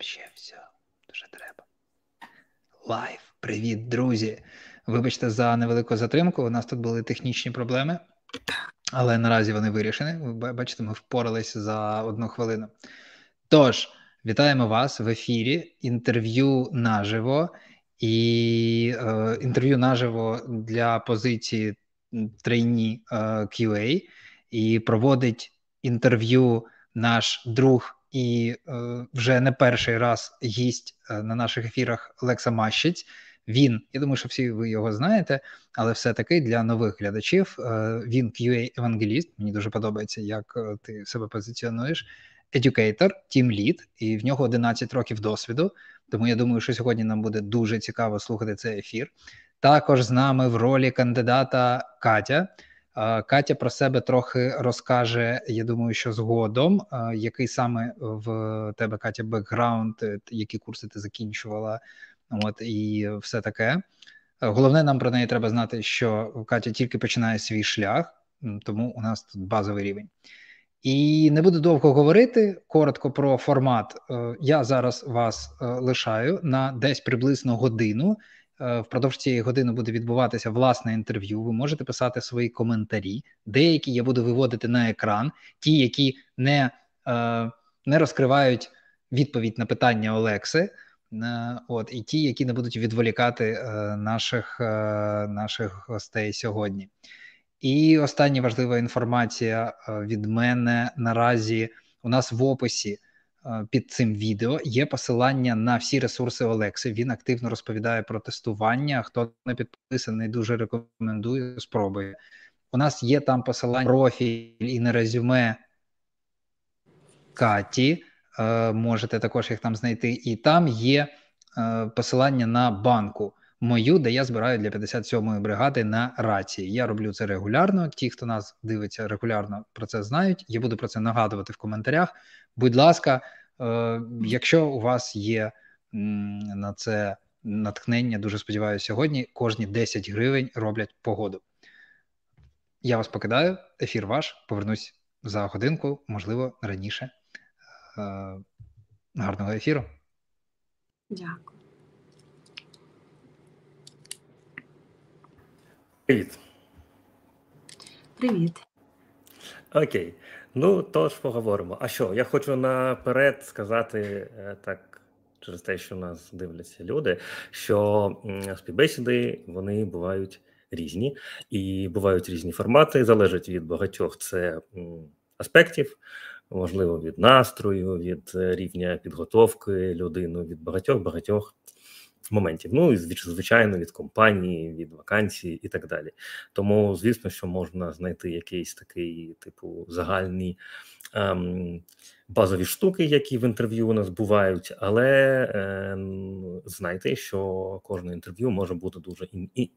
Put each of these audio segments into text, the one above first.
Вообще все, дуже треба. Live. Привіт, друзі. Вибачте за невелику затримку. У нас тут були технічні проблеми, але наразі вони вирішені. Ви бачите, ми впоралися за одну хвилину. Тож, вітаємо вас в ефірі. Інтерв'ю наживо і е, інтерв'ю наживо для позиції trainee е, QA. І проводить інтерв'ю наш друг і е, вже не перший раз гість е, на наших ефірах Лекса Мащиць. Він, я думаю, що всі ви його знаєте, але все-таки для нових глядачів е, він qa евангеліст Мені дуже подобається, як е, ти себе позиціонуєш. Educator, Team Lead, і в нього 11 років досвіду. Тому я думаю, що сьогодні нам буде дуже цікаво слухати цей ефір. Також з нами в ролі кандидата Катя. Катя про себе трохи розкаже. Я думаю, що згодом який саме в тебе Катя бекграунд, е, які курси ти закінчувала, от і все таке. Головне, нам про неї треба знати, що Катя тільки починає свій шлях, тому у нас тут базовий рівень. І не буду довго говорити. Коротко про формат. Е, я зараз вас е, лишаю на десь приблизно годину. Е, впродовж цієї години буде відбуватися власне інтерв'ю. Ви можете писати свої коментарі. Деякі я буду виводити на екран, ті, які не е, не розкривають відповідь на питання Олекси. Е, от і ті, які не будуть відволікати наших, наших гостей сьогодні. І остання важлива інформація від мене наразі у нас в описі. Е, під цим відео є посилання на всі ресурси Олекси. Він активно розповідає про тестування. Хто не підписаний, дуже рекомендую. Спробує. У нас є там посилання профіль і на резюме Каті. Е, можете також їх там знайти. І там є е, посилання на банку. Мою, де я збираю для 57-ї бригади на рації. Я роблю це регулярно. Ті, хто нас дивиться регулярно, про це знають. Я буду про це нагадувати в коментарях. Будь ласка, якщо у вас є на це натхнення, дуже сподіваюся, сьогодні кожні 10 гривень роблять погоду. Я вас покидаю, ефір ваш. Повернусь за годинку, можливо, раніше. Е, гарного ефіру. Дякую. Привіт. Привіт. Окей. Ну, тож поговоримо. А що? Я хочу наперед сказати е, так, через те, що нас дивляться люди, що співбесіди вони бувають різні і бувають різні формати, залежать від багатьох це аспектів, можливо, від настрою, від е, рівня підготовки людини, від багатьох багатьох моментів. Ну і звичайно, від компанії, від вакансії і так далі. Тому, звісно, що можна знайти якийсь такий, типу, загальні ем, базові штуки, які в інтерв'ю у нас бувають, але е, знайте, що кожне інтерв'ю може бути дуже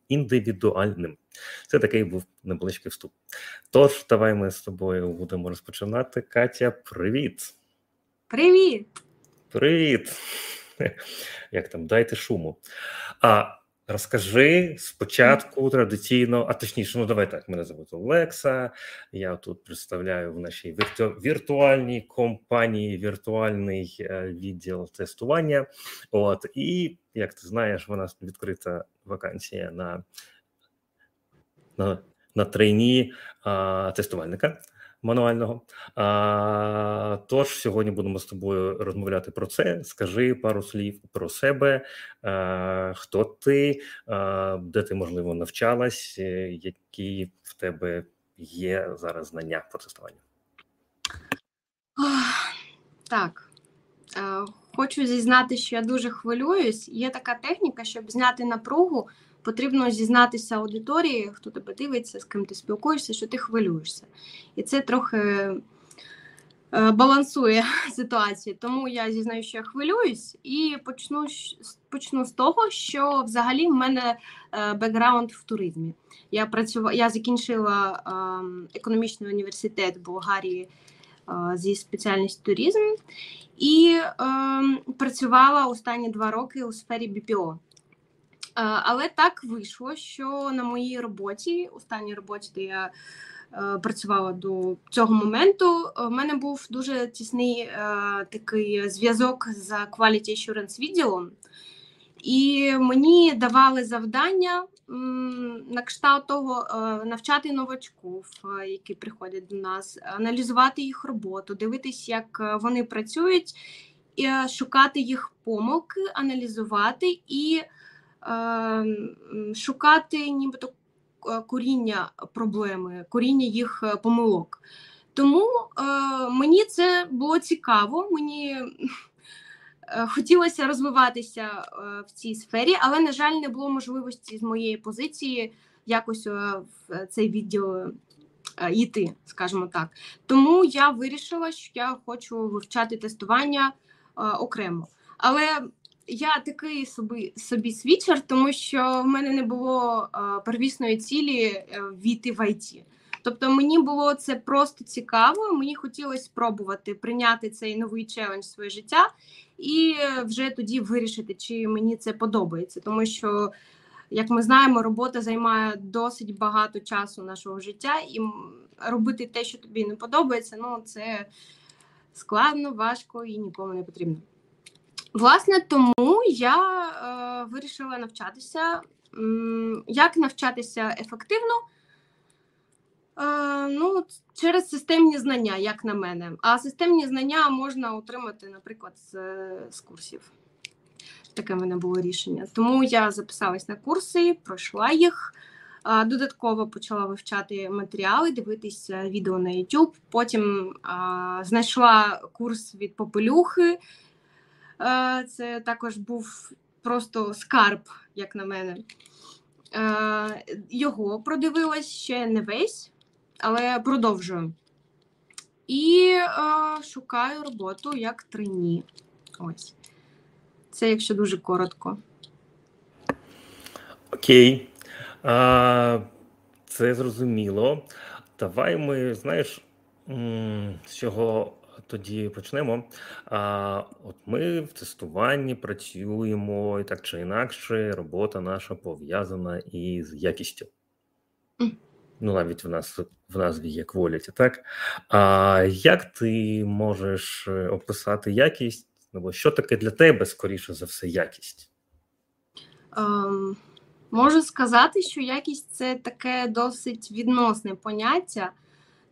індивідуальним. Це такий був невеличкий вступ. Тож, давай ми з тобою будемо розпочинати. Катя, привіт. Привіт. Привіт. як там дайте шуму. А розкажи спочатку традиційно, а точніше, ну давай так. Мене звуть Олекса. Я тут представляю в нашій вірту... віртуальній компанії віртуальний е, відділ тестування. От і як ти знаєш, вона відкрита вакансія на. На на трейні а, тестувальника мануального. А, Тож сьогодні будемо з тобою розмовляти про це. Скажи пару слів про себе, а, хто ти, а, де ти можливо навчалась, е, які в тебе є зараз знання по тестуванню? Так. Е, хочу зізнати, що я дуже хвилююсь. Є така техніка, щоб зняти напругу потрібно зізнатися аудиторії, хто тебе дивиться, з ким ти спілкуєшся, що ти хвилюєшся. І це трохи е, балансує ситуацію. Тому я зізнаю, що я хвилююсь, і почну почну з того, що взагалі в мене е, бекграунд в туризмі. Я працювала, я закінчила ем, економічний університет в Болгарії. Е, зі спеціальністю туризм і е, працювала останні два роки у сфері БПО. Але так вийшло, що на моїй роботі, останній роботі, де я е, працювала до цього моменту. У мене був дуже тісний е, такий зв'язок з Quality Assurance відділом, і мені давали завдання на кшталт того навчати новачків, які приходять до нас, аналізувати їх роботу, дивитись, як вони працюють, шукати їх помилки, аналізувати і шукати нібито Е, коріння проблеми, коріння їх е, помилок. Тому е, мені це було цікаво, мені хотілося розвиватися в цій сфері, але, на жаль, не було можливості з моєї позиції якось в цей відділ йти, скажімо так. Тому я вирішила, що я хочу вивчати тестування окремо. Але я такий собі собі свічер, тому що в мене не було а, первісної цілі е, війти в ІТ. Тобто мені було це просто цікаво. Мені хотілося спробувати прийняти цей новий челендж в своє життя і вже тоді вирішити, чи мені це подобається, тому що. Як ми знаємо, робота займає досить багато часу нашого життя, і робити те, що тобі не подобається, ну це складно, важко і нікому не потрібно. Власне, тому я е, вирішила навчатися. Як навчатися ефективно? Е, ну, Через системні знання, як на мене. А системні знання можна отримати, наприклад, з, з курсів. Таке в мене було рішення. Тому я записалась на курси, пройшла їх. Додатково почала вивчати матеріали, дивитися відео на YouTube. Потім а, знайшла курс від Попелюхи. Е, це також був просто скарб, як на мене. Е, його продивилась ще не весь, але продовжую. І е, шукаю роботу як трині. Ось. Це якщо дуже коротко. Окей. А, Це зрозуміло. Давай ми, знаєш, з чого тоді почнемо. А, От ми в тестуванні працюємо і так чи інакше, робота наша пов'язана із якістю. Ну, навіть в нас в назві є quality, так? А як ти можеш е, описати якість? Ну, що таке для тебе, скоріше за все, якість? Um, можу сказати, що якість це таке досить відносне поняття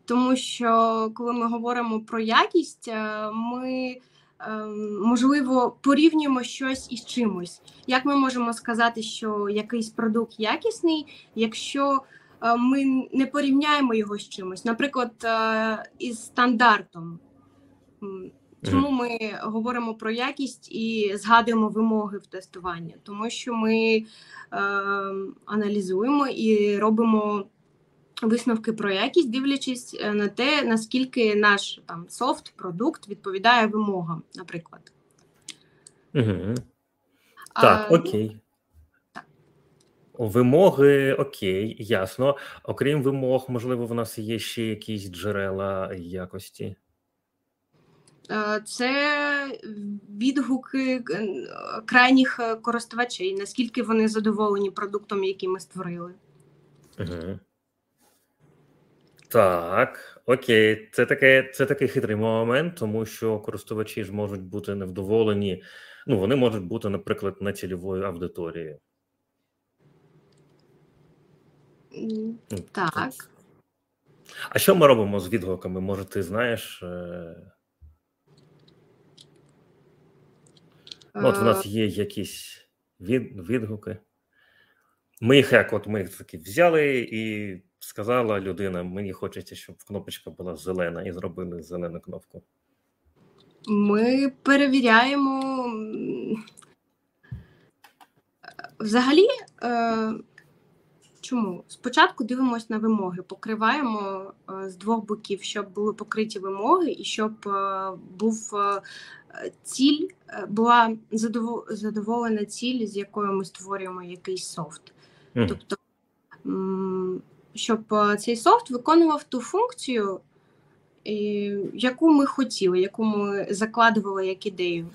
тому що коли ми говоримо про якість, е, ми ем, можливо порівнюємо щось із чимось. Як ми можемо сказати, що якийсь продукт якісний, якщо е, ми не порівняємо його з чимось, наприклад, е, із стандартом. Чому ми говоримо про якість і згадуємо вимоги в тестуванні? Тому що ми е, аналізуємо і робимо висновки про якість, дивлячись е, на те, наскільки наш там софт, продукт відповідає вимогам, наприклад. Угу. Так, а, окей. Так. Вимоги окей, ясно. Окрім вимог, можливо, в нас є ще якісь джерела якості. Е, це відгуки е, крайніх користувачей, наскільки вони задоволені продуктом, який ми створили. Угу. Так, окей, це таке, це такий хитрий момент, тому що користувачі ж можуть бути невдоволені. Ну, вони можуть бути, наприклад, не цільовою аудиторією. Так. А що ми робимо з відгуками? Може, ти знаєш? Е, ну, От в нас е. є якісь від, відгуки. Ми їх як от ми їх таки взяли і сказала людина: мені хочеться, щоб кнопочка була зелена, і зробили зелену кнопку. Ми перевіряємо. Взагалі, е, чому? Спочатку дивимося на вимоги, покриваємо е, з двох боків, щоб були покриті вимоги, і щоб е, був е, ціль, була задоволена ціль, з якою ми створюємо якийсь софт. Mm. Тобто щоб е, цей софт виконував ту функцію, яку ми хотіли, яку ми закладували як ідею.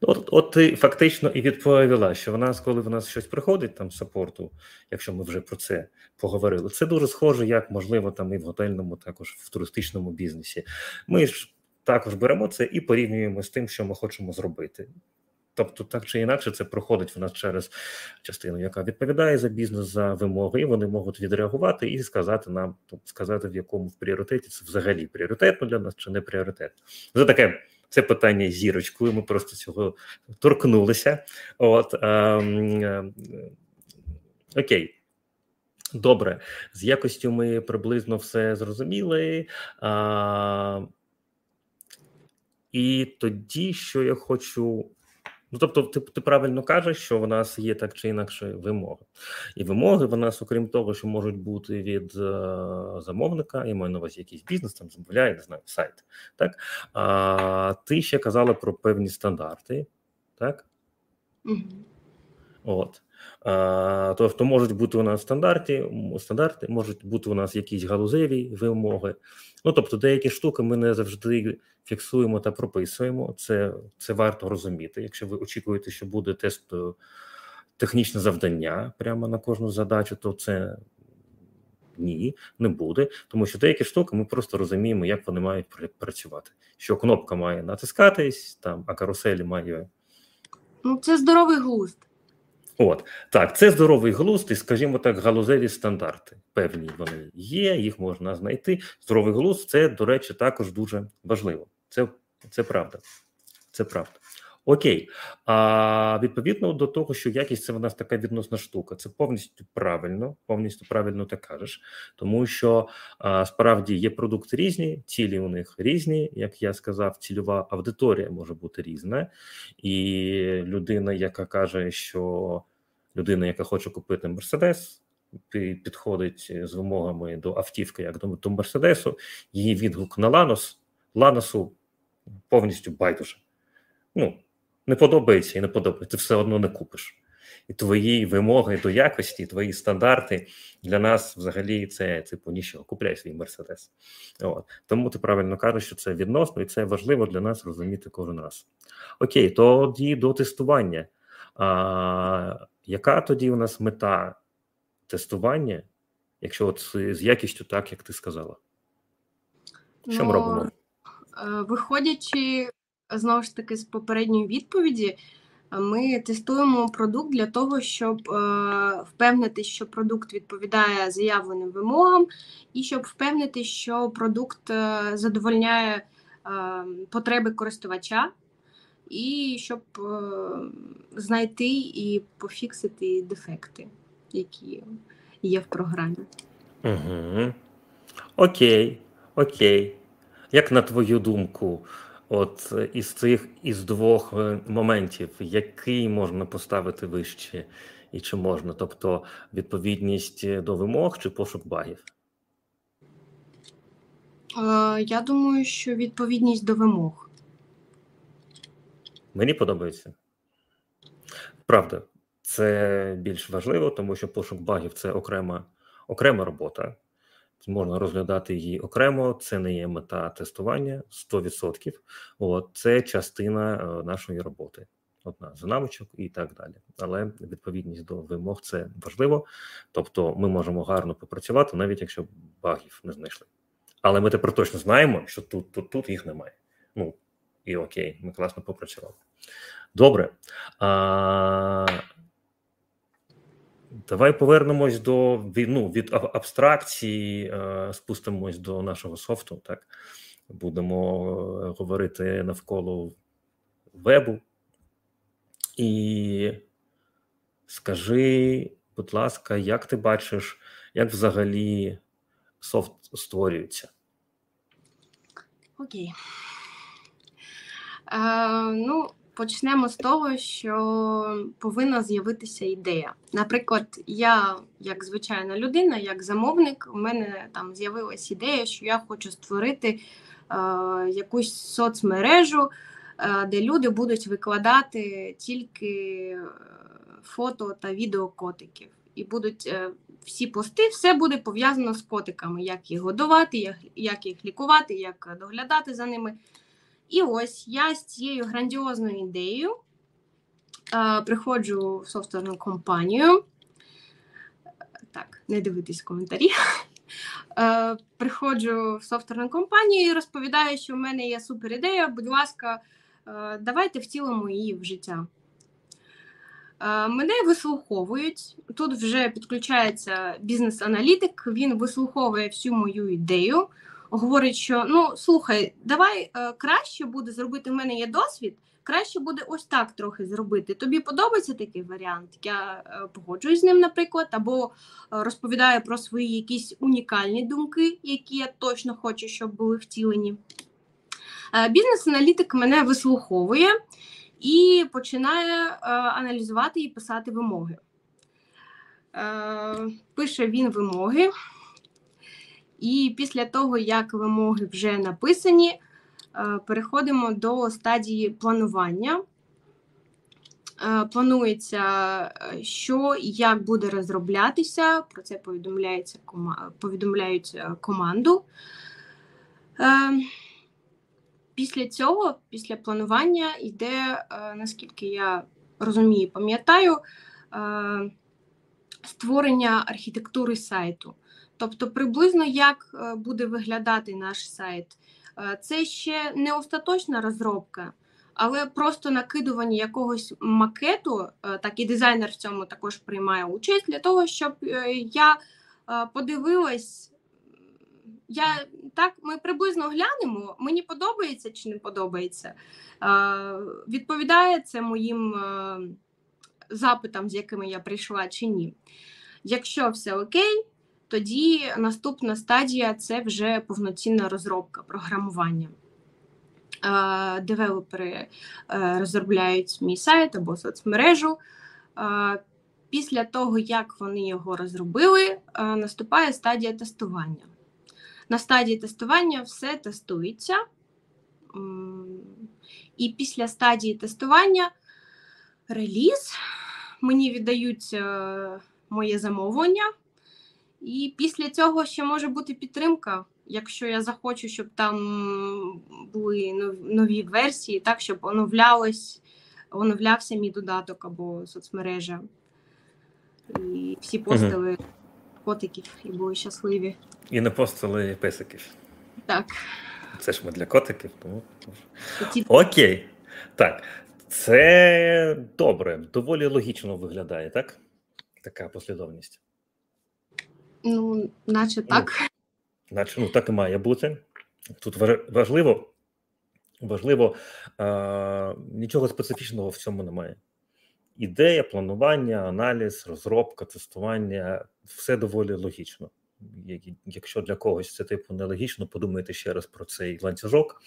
От от ти фактично і відповіла, що в нас, коли в нас щось приходить там з саппорту, якщо ми вже про це поговорили, це дуже схоже, як можливо там і в готельному, також в туристичному бізнесі. Ми ж також беремо це і порівнюємо з тим, що ми хочемо зробити. Тобто, так чи інакше, це проходить в нас через частину, яка відповідає за бізнес за вимоги, і вони можуть відреагувати і сказати нам, сказати, в якому в пріоритеті це взагалі пріоритетно для нас чи не пріоритетно. Це таке це питання зірочкою. Ми просто цього торкнулися. От е, е, окей. Добре, з якостю ми приблизно все зрозуміли. А, І тоді, що я хочу Ну, тобто, ти ти правильно кажеш, що в нас є так чи інакше вимоги, і вимоги в нас, окрім того, що можуть бути від е, замовника, і маю на увазі якийсь бізнес там замовляє, не знаю, сайт. Так а ти ще казала про певні стандарти, так? Mm-hmm. От. Тобто можуть бути у нас стандарти, стандарти, можуть бути у нас якісь галузеві вимоги. Ну тобто, деякі штуки ми не завжди фіксуємо та прописуємо. Це це варто розуміти. Якщо ви очікуєте, що буде тест е, технічне завдання прямо на кожну задачу, то це ні, не буде, тому що деякі штуки ми просто розуміємо, як вони мають працювати. Що кнопка має натискатись, там а каруселі має. Ну, це здоровий глузд. От так, це здоровий глузд, і, скажімо так, галузеві стандарти. Певні вони є, їх можна знайти. Здоровий глузд це, до речі, також дуже важливо. Це це правда. Це правда. Окей. А відповідно до того, що якість це в нас така відносна штука. Це повністю правильно, повністю правильно ти кажеш, тому що а, справді є продукти різні, цілі у них різні. Як я сказав, цільова аудиторія може бути різна, і людина, яка каже, що людина, яка хоче купити Мерседес. Підходить з вимогами до автівки, як до, Мерседесу, її відгук на Ланос, Ланосу повністю байдуже. Ну, не подобається і не подобається, ти все одно не купиш. І твої вимоги до якості, твої стандарти для нас взагалі це типу нічого. Купляй свій мерседес. От. Тому ти правильно кажеш, що це відносно, і це важливо для нас розуміти кожен раз. Окей, тоді до тестування. А, Яка тоді у нас мета тестування, якщо от з якістю, так як ти сказала? Що ну, ми робимо? Е, виходячи знову ж таки з попередньої відповіді, ми тестуємо продукт для того, щоб е, впевнити, що продукт відповідає заявленим вимогам, і щоб впевнити, що продукт е, задовольняє потреби користувача, і щоб знайти і пофіксити дефекти, які є в програмі. Угу. Окей, окей. Як на твою думку, от із цих із двох е, моментів, який можна поставити вище і чи можна? Тобто відповідність до вимог чи пошук багів? Е, я думаю, що відповідність до вимог. Мені подобається. Правда, це більш важливо, тому що пошук багів це окрема окрема робота можна розглядати її окремо. Це не є мета тестування 100%. От це частина е, нашої роботи. Одна з навичок і так далі. Але відповідність до вимог це важливо. Тобто, ми можемо гарно попрацювати, навіть якщо багів не знайшли. Але ми тепер точно знаємо, що тут тут, тут їх немає. Ну і окей, ми класно попрацювали. Добре. А, Давай повернемось до ну, від абстракції, е, спустимось до нашого софту. Так будемо е, говорити навколо вебу. І скажи, будь ласка, як ти бачиш, як взагалі софт створюється? Окей. Е, ну, Почнемо з того, що повинна з'явитися ідея. Наприклад, я, як звичайна людина, як замовник, у мене там з'явилася ідея, що я хочу створити е, якусь соцмережу, е, де люди будуть викладати тільки е, фото та відео котиків. І будуть е, всі пости, все буде пов'язано з котиками, як їх годувати, як, як їх лікувати, як доглядати за ними. І ось я з цією грандіозною ідеєю е, приходжу в софтверну компанію. Так, не дивитись коментарі. Е, приходжу в софтверну компанію і розповідаю, що в мене є супер ідея. Будь ласка, е, давайте втілимо її в життя. Е, мене вислуховують. Тут вже підключається бізнес-аналітик, він вислуховує всю мою ідею, говорить, що ну слухай, давай е, краще буде зробити. в мене є досвід, краще буде ось так трохи зробити. Тобі подобається такий варіант? Я е, погоджуюсь з ним, наприклад, або розповідаю про свої якісь унікальні думки, які я точно хочу, щоб були втілені. Бізнес-аналітик мене вислуховує і починає е, аналізувати і писати вимоги. Е, Пише він вимоги, і після того, як вимоги вже написані, е, переходимо до стадії планування. Е, планується, е, що і як буде розроблятися. Про це повідомляється повідомляють команду. Після цього, після планування, йде, наскільки я розумію, пам'ятаю, створення архітектури сайту. Тобто, приблизно як е, буде виглядати наш сайт. Це ще не остаточна розробка, але просто накидування якогось макету, так і дизайнер в цьому також приймає участь для того, щоб я подивилась я так ми приблизно глянемо, мені подобається чи не подобається. Відповідає це моїм е, запитам, з якими я прийшла, чи ні. Якщо все окей, тоді наступна стадія це вже повноцінна розробка програмування. Девелопери е, розробляють мій сайт або соцмережу. Після того, як вони його розробили, наступає стадія тестування. На стадії тестування все тестується. І після стадії тестування реліз мені віддають е, моє замовлення, і після цього ще може бути підтримка, якщо я захочу, щоб там були нові версії, так, щоб оновлялось, оновлявся мій додаток або соцмережа. І всі постили котиків і були щасливі. І не постили песиків. Так. Це ж ми для котиків, тому. Окей. Так. Це добре, доволі логічно виглядає, так? Така послідовність. Ну, наче ну, так. Ну, наче ну, так і має бути. Тут важливо, важливо, а, нічого специфічного в цьому немає. Ідея, планування, аналіз, розробка, тестування все доволі логічно. Якщо для когось це типу нелогічно, подумайте ще раз про цей ланцюжок.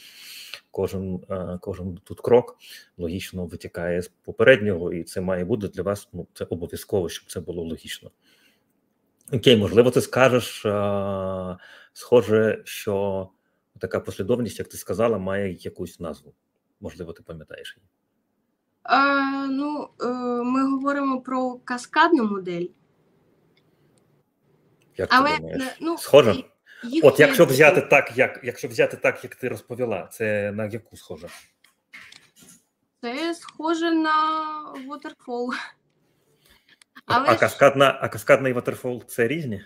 Кожен е, кожен тут крок логічно витікає з попереднього, і це має бути для вас. Ну це обов'язково, щоб це було логічно. Окей, можливо, ти скажеш, а, схоже, що така послідовність, як ти сказала, має якусь назву. Можливо, ти пам'ятаєш її. А, Ну, е, ми говоримо про каскадну модель. Як Але, ти думаєш? Ну, Схоже? Їх От якщо взяти так, як якщо взяти так, як ти розповіла, це на яку схоже? Це схоже на Waterfall. Але а, ж... каскадна, а і Waterfall це різні?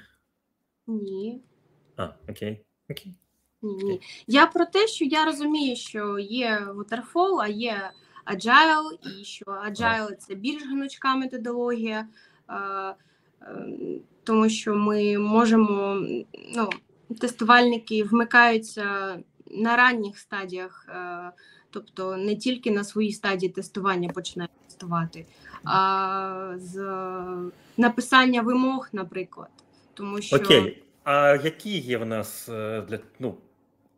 Ні. А, окей. окей. Ні, ні. Я про те, що я розумію, що є Waterfall, а є Agile, і що Agile – це більш гнучка методологія тому що ми можемо, ну, тестувальники вмикаються на ранніх стадіях, е, тобто не тільки на своїй стадії тестування починають тестувати, з написання вимог, наприклад. Тому що Окей, а які є в нас е, для ну?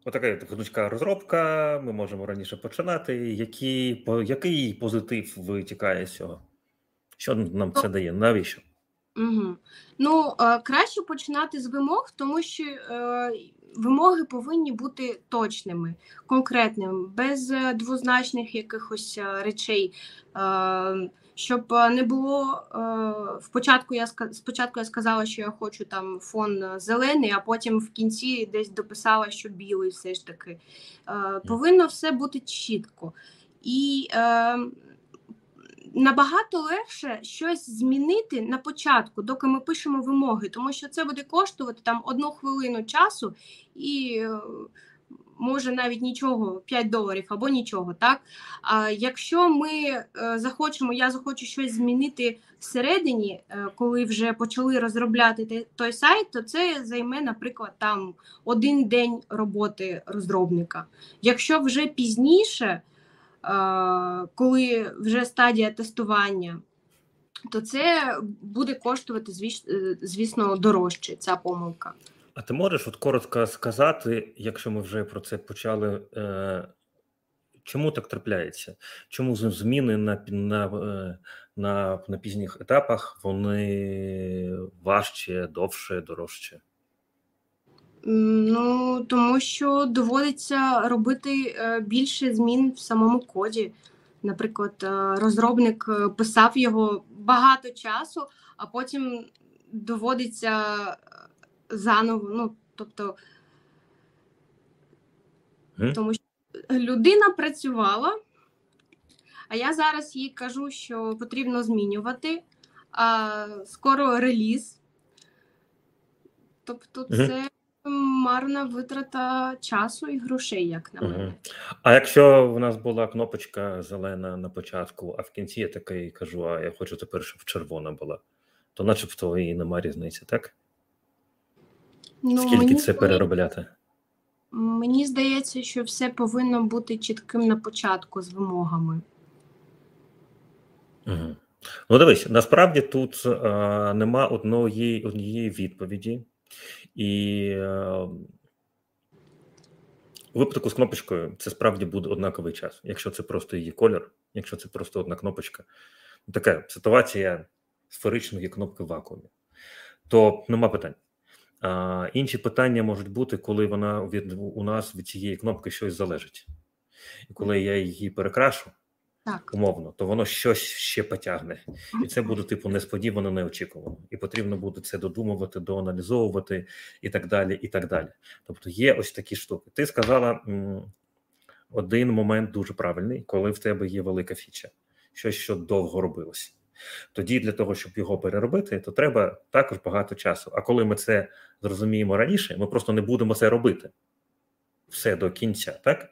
Отака гнучка розробка, ми можемо раніше починати. Які, Який позитив витікає з цього? Що нам це дає? Навіщо? Угу. Ну, е, краще починати з вимог, тому що е, вимоги повинні бути точними, конкретними, без е, двозначних якихось е, речей. Е, щоб не було спочатку, я спочатку я сказала, що я хочу там фон зелений, а потім в кінці десь дописала, що білий все ж таки. Повинно все бути чітко. І набагато легше щось змінити на початку, доки ми пишемо вимоги, тому що це буде коштувати там одну хвилину часу і. Е, може навіть нічого, 5 доларів або нічого. так? А якщо ми е, захочемо, я захочу щось змінити всередині, е, коли вже почали розробляти той сайт, то це займе, наприклад, там один день роботи розробника. Якщо вже пізніше, коли вже стадія тестування, то це буде коштувати, е, звісно, дорожче ця помилка. А ти можеш от коротко сказати, якщо ми вже про це почали, е, чому так трапляється? Чому зміни на на, е, на, на пізніх етапах вони важче, довше, дорожче? Ну тому що доводиться робити е, більше змін в самому коді. Наприклад, е, розробник писав його багато часу, а потім доводиться заново. Ну тобто, mm. тому що людина працювала, а я зараз їй кажу, що потрібно змінювати. а Скоро реліз. Тобто, це марна витрата часу і грошей, як на мене. Угу. А якщо в нас була кнопочка зелена на початку, а в кінці я такий кажу: а я хочу тепер, щоб червона була, то начебто і нема різниці, так? Ну, Скільки мені, це переробляти? Мені здається, що все повинно бути чітким на початку з вимогами. Угу. Ну, дивись, насправді тут а, нема одної однієї відповіді. І е, у випадку з кнопочкою це справді буде однаковий час. Якщо це просто її колір, якщо це просто одна кнопочка. Така ситуація сферичної кнопки в вакуумі, то нема питань. А, Інші питання можуть бути, коли вона від у нас від цієї кнопки щось залежить. І коли я її перекрашу, так. умовно, то воно щось ще потягне, і це буде типу несподівано, неочікувано, і потрібно буде це додумувати, доаналізовувати і так далі. І так далі. Тобто є ось такі штуки. Ти сказала один момент дуже правильний, коли в тебе є велика фіча, щось що довго робилось. Тоді для того, щоб його переробити, то треба також багато часу. А коли ми це зрозуміємо раніше, ми просто не будемо це робити все до кінця. Так,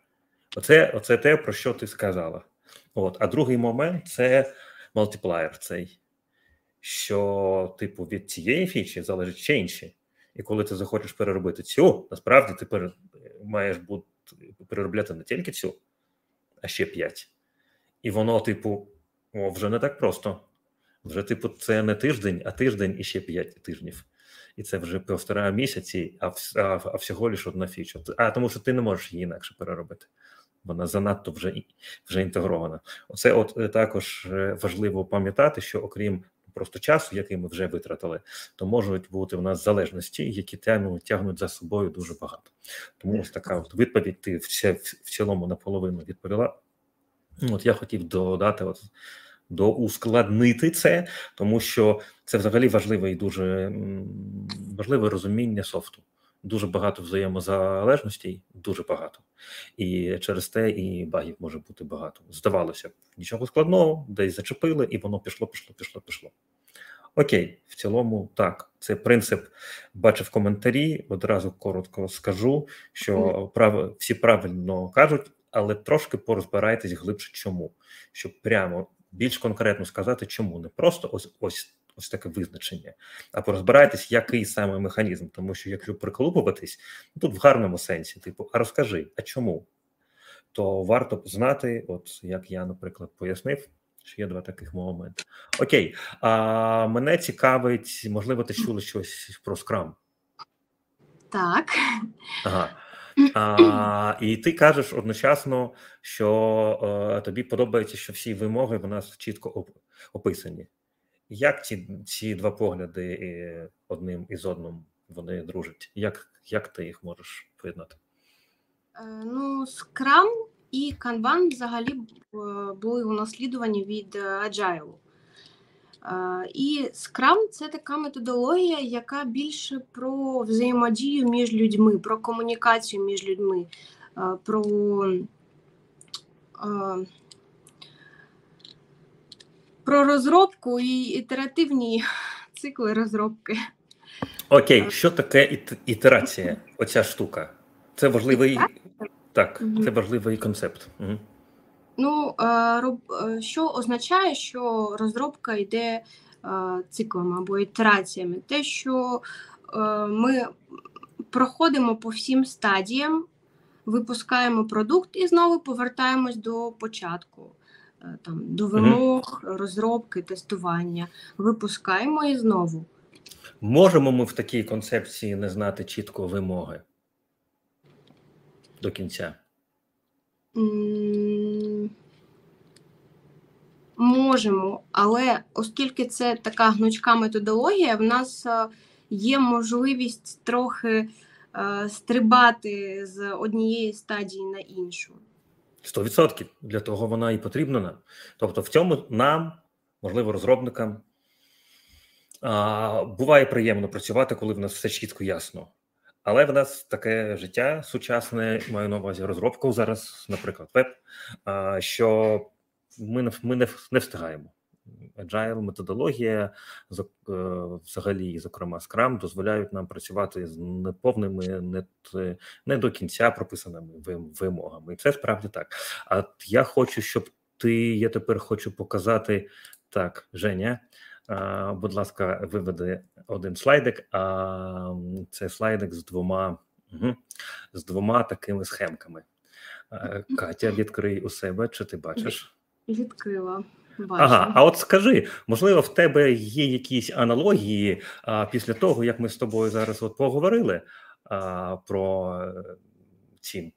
оце, оце те, про що ти сказала. От, А другий момент це мультиплеєр цей, що, типу, від цієї фічі залежить ще інші. І коли ти захочеш переробити цю, насправді ти пер... маєш бути переробляти не тільки цю, а ще п'ять. І воно, типу, о, вже не так просто. Вже, типу, це не тиждень, а тиждень і ще п'ять тижнів. І це вже півтора місяці, а а, а всього лиш одна фіча. А тому що ти не можеш її інакше переробити вона занадто вже вже інтегрована. Оце от е, також е, важливо пам'ятати, що окрім просто часу, який ми вже витратили, то можуть бути в нас залежності, які тягнуть тягнуть за собою дуже багато. Тому ось така от відповідь ти все в цілому наполовину відповіла. От я хотів додати от. До ускладнити це, тому що це взагалі важливе і дуже важливе розуміння софту дуже багато взаємозалежностей, дуже багато, і через те і багів може бути багато. Здавалося б, нічого складного, десь зачепили, і воно пішло, пішло, пішло, пішло. Окей, в цілому, так, це принцип бачив коментарі. Одразу коротко скажу, що прав... всі правильно кажуть, але трошки порозбирайтесь глибше, чому, щоб прямо більш конкретно сказати, чому не просто ось ось ось таке визначення, а порозбирайтесь, який саме механізм, тому що якщо приколупуватись, тут в гарному сенсі, типу, а розкажи, а чому? То варто знати, от як я, наприклад, пояснив, що є два таких моменти. Окей, а мене цікавить, можливо, ти чули щось про скрам? Так. Ага. А, І ти кажеш одночасно, що е, тобі подобається, що всі вимоги в нас чітко описані. Як ці ці два погляди одним із одним вони дружать? Як, як ти їх можеш поєднати? Е, Ну, Scrum і Kanban взагалі е, були унаслідувані від е, Agile. І Scrum це така методологія, яка більше про взаємодію між людьми, про комунікацію між людьми, про про розробку і ітеративні цикли розробки. Окей, що таке іт- ітерація? Оця штука. Це важливий так, це важливий концепт. Угу. Ну, е, е, що означає, що розробка йде е, циклами або ітераціями? Те, що ми проходимо по всім стадіям, випускаємо продукт і знову повертаємось до початку, там, до вимог, розробки, тестування. Випускаємо і знову. Можемо ми в такій концепції не знати чітко вимоги до кінця. М, Можемо, але оскільки це така гнучка методологія, в нас е, є можливість трохи е, стрибати з однієї стадії на іншу. 100%. Для того вона і потрібна нам. Тобто, в цьому нам, можливо, розробникам, буває приємно працювати, коли в нас все чітко ясно. Але в нас таке життя сучасне, маю на увазі розробку зараз, наприклад, веб, що ми не, ми не, не встигаємо. Agile методологія, е, взагалі, зокрема, Scrum, дозволяють нам працювати з неповними, не, не до кінця прописаними вимогами. І це справді так. А я хочу, щоб ти, я тепер хочу показати так, Женя. Будь ласка, виведи один слайдик. А це слайдик з двома, угу, з двома такими схемками. Катя, відкрий у себе, чи ти бачиш? Відкрила. Бачу. Ага, а от скажи, можливо, в тебе є якісь аналогії а, після того, як ми з тобою зараз от поговорили а, про е, ці,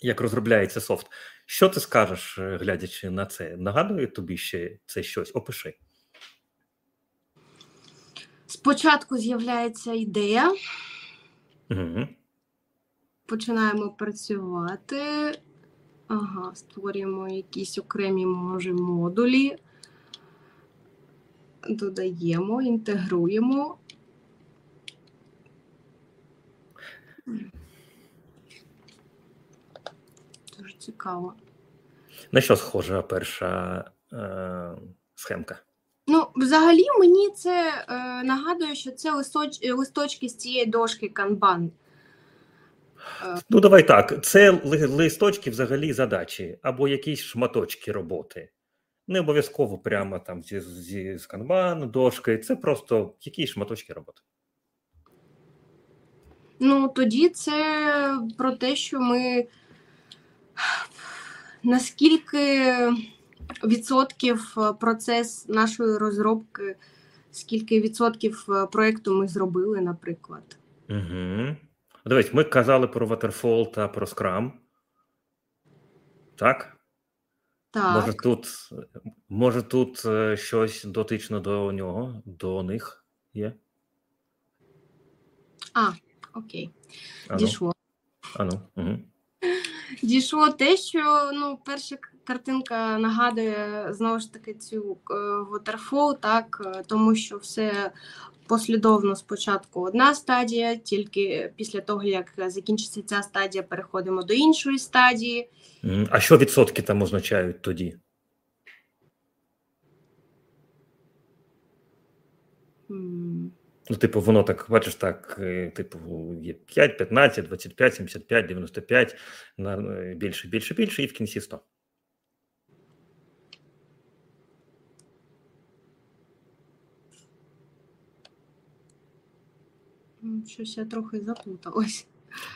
як розробляється софт. Що ти скажеш, е, глядячи на це? Нагадує тобі ще це щось? Опиши. Спочатку з'являється ідея, Угу. починаємо працювати. Ага, створюємо якісь окремі може модулі, додаємо, інтегруємо. Дуже цікаво. На що схожа перша е, схемка? Ну, взагалі, мені це е, нагадує, що це листоч, листочки з цієї дошки Kanban. Ну, давай так. Це листочки взагалі задачі або якісь шматочки роботи. Не обов'язково прямо там зі, зі з канбан, дошки. Це просто якісь шматочки роботи. Ну, тоді це про те, що ми наскільки відсотків е, процес нашої розробки, скільки відсотків е, проєкту ми зробили, наприклад. Угу. Дивись, ми казали про Waterfall та про Scrum. Так? Так. Може тут, може тут е, щось дотично до нього, до них є? А, окей. Ану, Дійшло. ану, угу. Дійшло те, що ну, перша картинка нагадує знову ж таки цю е, waterfall, так, е, тому що все послідовно спочатку одна стадія, тільки після того, як закінчиться ця стадія, переходимо до іншої стадії. А що відсотки там означають тоді? Ну, типу, воно так, бачиш, так, е, типу, є 5, 15, 25, 75, 95, на, е, більше, більше, більше, і в кінці 100. Щось я трохи заплуталась.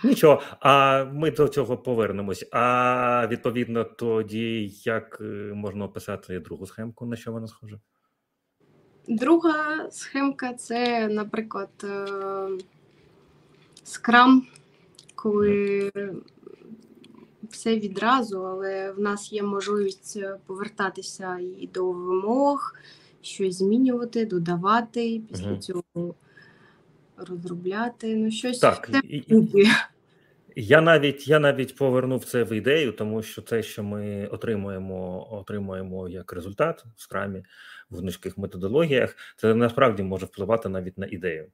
Нічого, а ми до цього повернемось. А відповідно, тоді як е, можна описати другу схемку, на що вона схожа? Друга схемка це, наприклад, е, скрам, коли все відразу, але в нас є можливість повертатися і до вимог, щось змінювати, додавати. Після цього розробляти. Ну, щось Так, Я навіть я навіть повернув це в ідею, тому що те, що ми отримуємо, отримуємо як результат в скрамі в гнучких методологіях, це насправді може впливати навіть на ідею.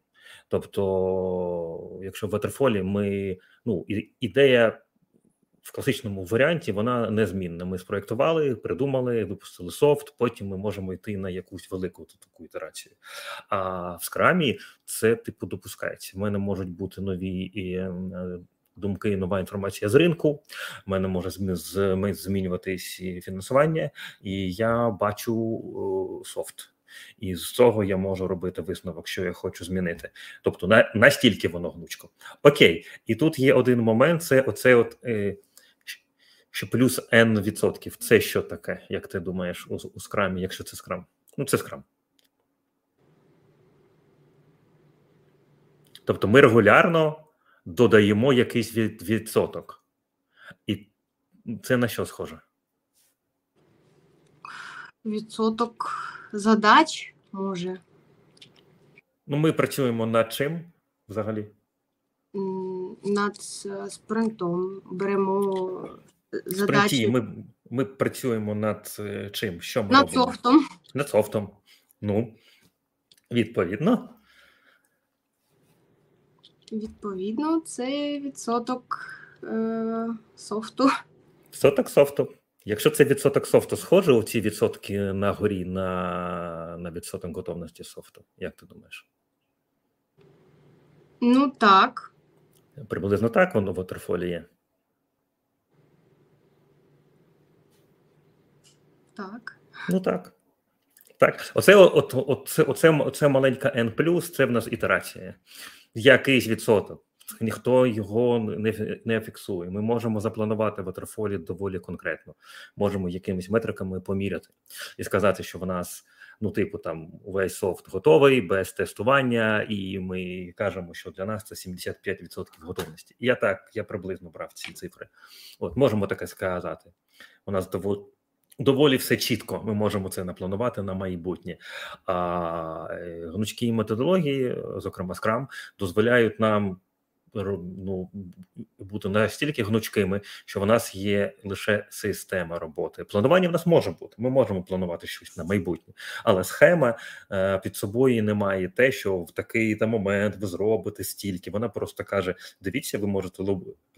Тобто, якщо в Ватерфолі ми ну ідея в класичному варіанті вона незмінна. Ми спроектували, придумали, випустили софт. Потім ми можемо йти на якусь велику таку ітерацію. А в скрамі це типу допускається. В мене можуть бути нові і е, думки, нова інформація з ринку. В мене може змінюватись і фінансування, і я бачу софт. І з цього я можу робити висновок, що я хочу змінити. Тобто, на настільки воно гнучко. Окей, і тут є один момент: це оце, от е, що плюс n відсотків. Це що таке, як ти думаєш, у, у скрамі, якщо це скрам? Ну, це скрам. Тобто ми регулярно додаємо якийсь від, відсоток. І це на що схоже? Відсоток задач може. Ну, ми працюємо над чим взагалі? Над спринтом беремо Спринті задачі ми, ми працюємо над е, чим? Що ми над робимо? софтом. Над софтом. Ну, відповідно. Відповідно, це відсоток е, софту. Відсоток софту. Якщо це відсоток софту схоже, у ці відсотки на горі на, на відсоток готовності софту. Як ти думаєш? Ну так. Приблизно так воно в Waterfall є. Так. Ну так. Так. Оце, от, оце, оце, оце маленька N+, це в нас ітерація. Якийсь відсоток. Ніхто його не, не фіксує. Ми можемо запланувати в Waterfall доволі конкретно. Можемо якимись метриками поміряти і сказати, що в нас, ну, типу, там увесь софт готовий, без тестування, і ми кажемо, що для нас це 75% готовності. Я так, я приблизно брав ці цифри. От, можемо таке сказати. У нас доволі доволі все чітко. Ми можемо це напланувати на майбутнє. А е, гнучкі методології, зокрема Scrum, дозволяють нам ну, бути настільки гнучкими, що в нас є лише система роботи. Планування в нас може бути. Ми можемо планувати щось на майбутнє, але схема е, під собою не має те, що в такий та момент ви зробите стільки. Вона просто каже: дивіться, ви можете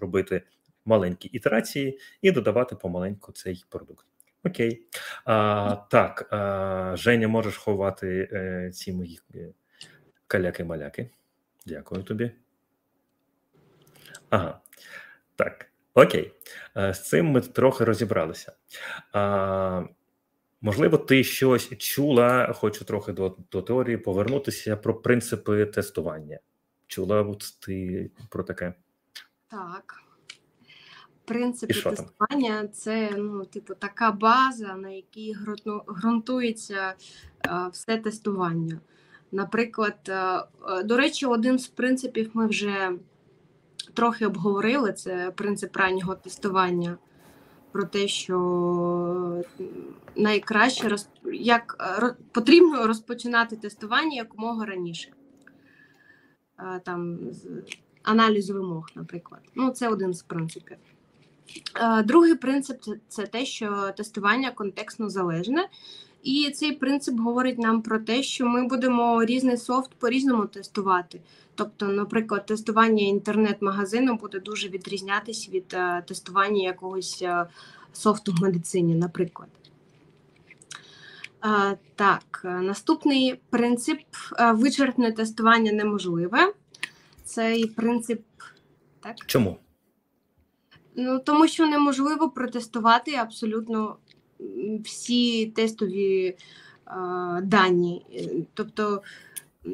робити маленькі ітерації і додавати помаленьку цей продукт. Окей. А, так, а, Женя, можеш ховати е, ці мої е, каляки-маляки. Дякую тобі. Ага. Так, окей. Е, З цим ми трохи розібралися. А, можливо, ти щось чула, хочу трохи до, до теорії повернутися про принципи тестування. Чула от ти про таке? Так. Принципи тестування це ну, типу, така база, на якій ґрунту- ґрунтується е, все тестування. Наприклад, е, е, до речі, один з принципів ми вже трохи обговорили: це принцип раннього тестування. Про те, що найкраще роз... як потрібно розпочинати тестування якомога раніше. Там з аналізу вимог, наприклад. Ну, це один з принципів. Е, Другий принцип це- те, що тестування контекстно залежне. І цей принцип говорить нам про те, що ми будемо різний софт по-різному тестувати. Тобто, наприклад, тестування інтернет-магазину буде дуже відрізнятися від е, тестування якогось е, софту в медицині, наприклад. Так, наступний принцип вичерпне тестування неможливе. Цей принцип так, Чому? Ну, тому що неможливо протестувати абсолютно всі тестові е, дані. Тобто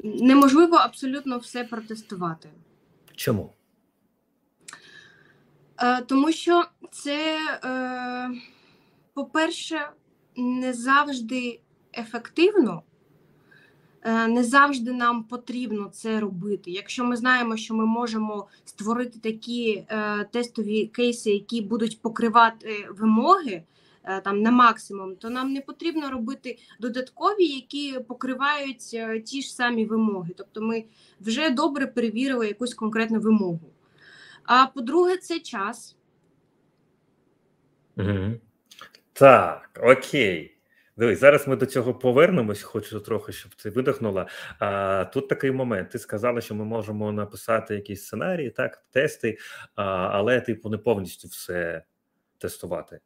неможливо абсолютно все протестувати. Чому? Е, тому що це, е, по-перше, не завжди ефективно. Е, Не завжди нам потрібно це робити. Якщо ми знаємо, що ми можемо створити такі е, тестові кейси, які будуть покривати вимоги, е, там на максимум, то нам не потрібно робити додаткові, які покривають ті ж самі вимоги. Тобто ми вже добре перевірили якусь конкретну вимогу. А по-друге, це час. Угу. Так, окей. Дивись, зараз ми до цього повернемось, хочу трохи, щоб ти видихнула. А, Тут такий момент. Ти сказала, що ми можемо написати якісь сценарії, так, тести, а, але, типу, не повністю все тестувати.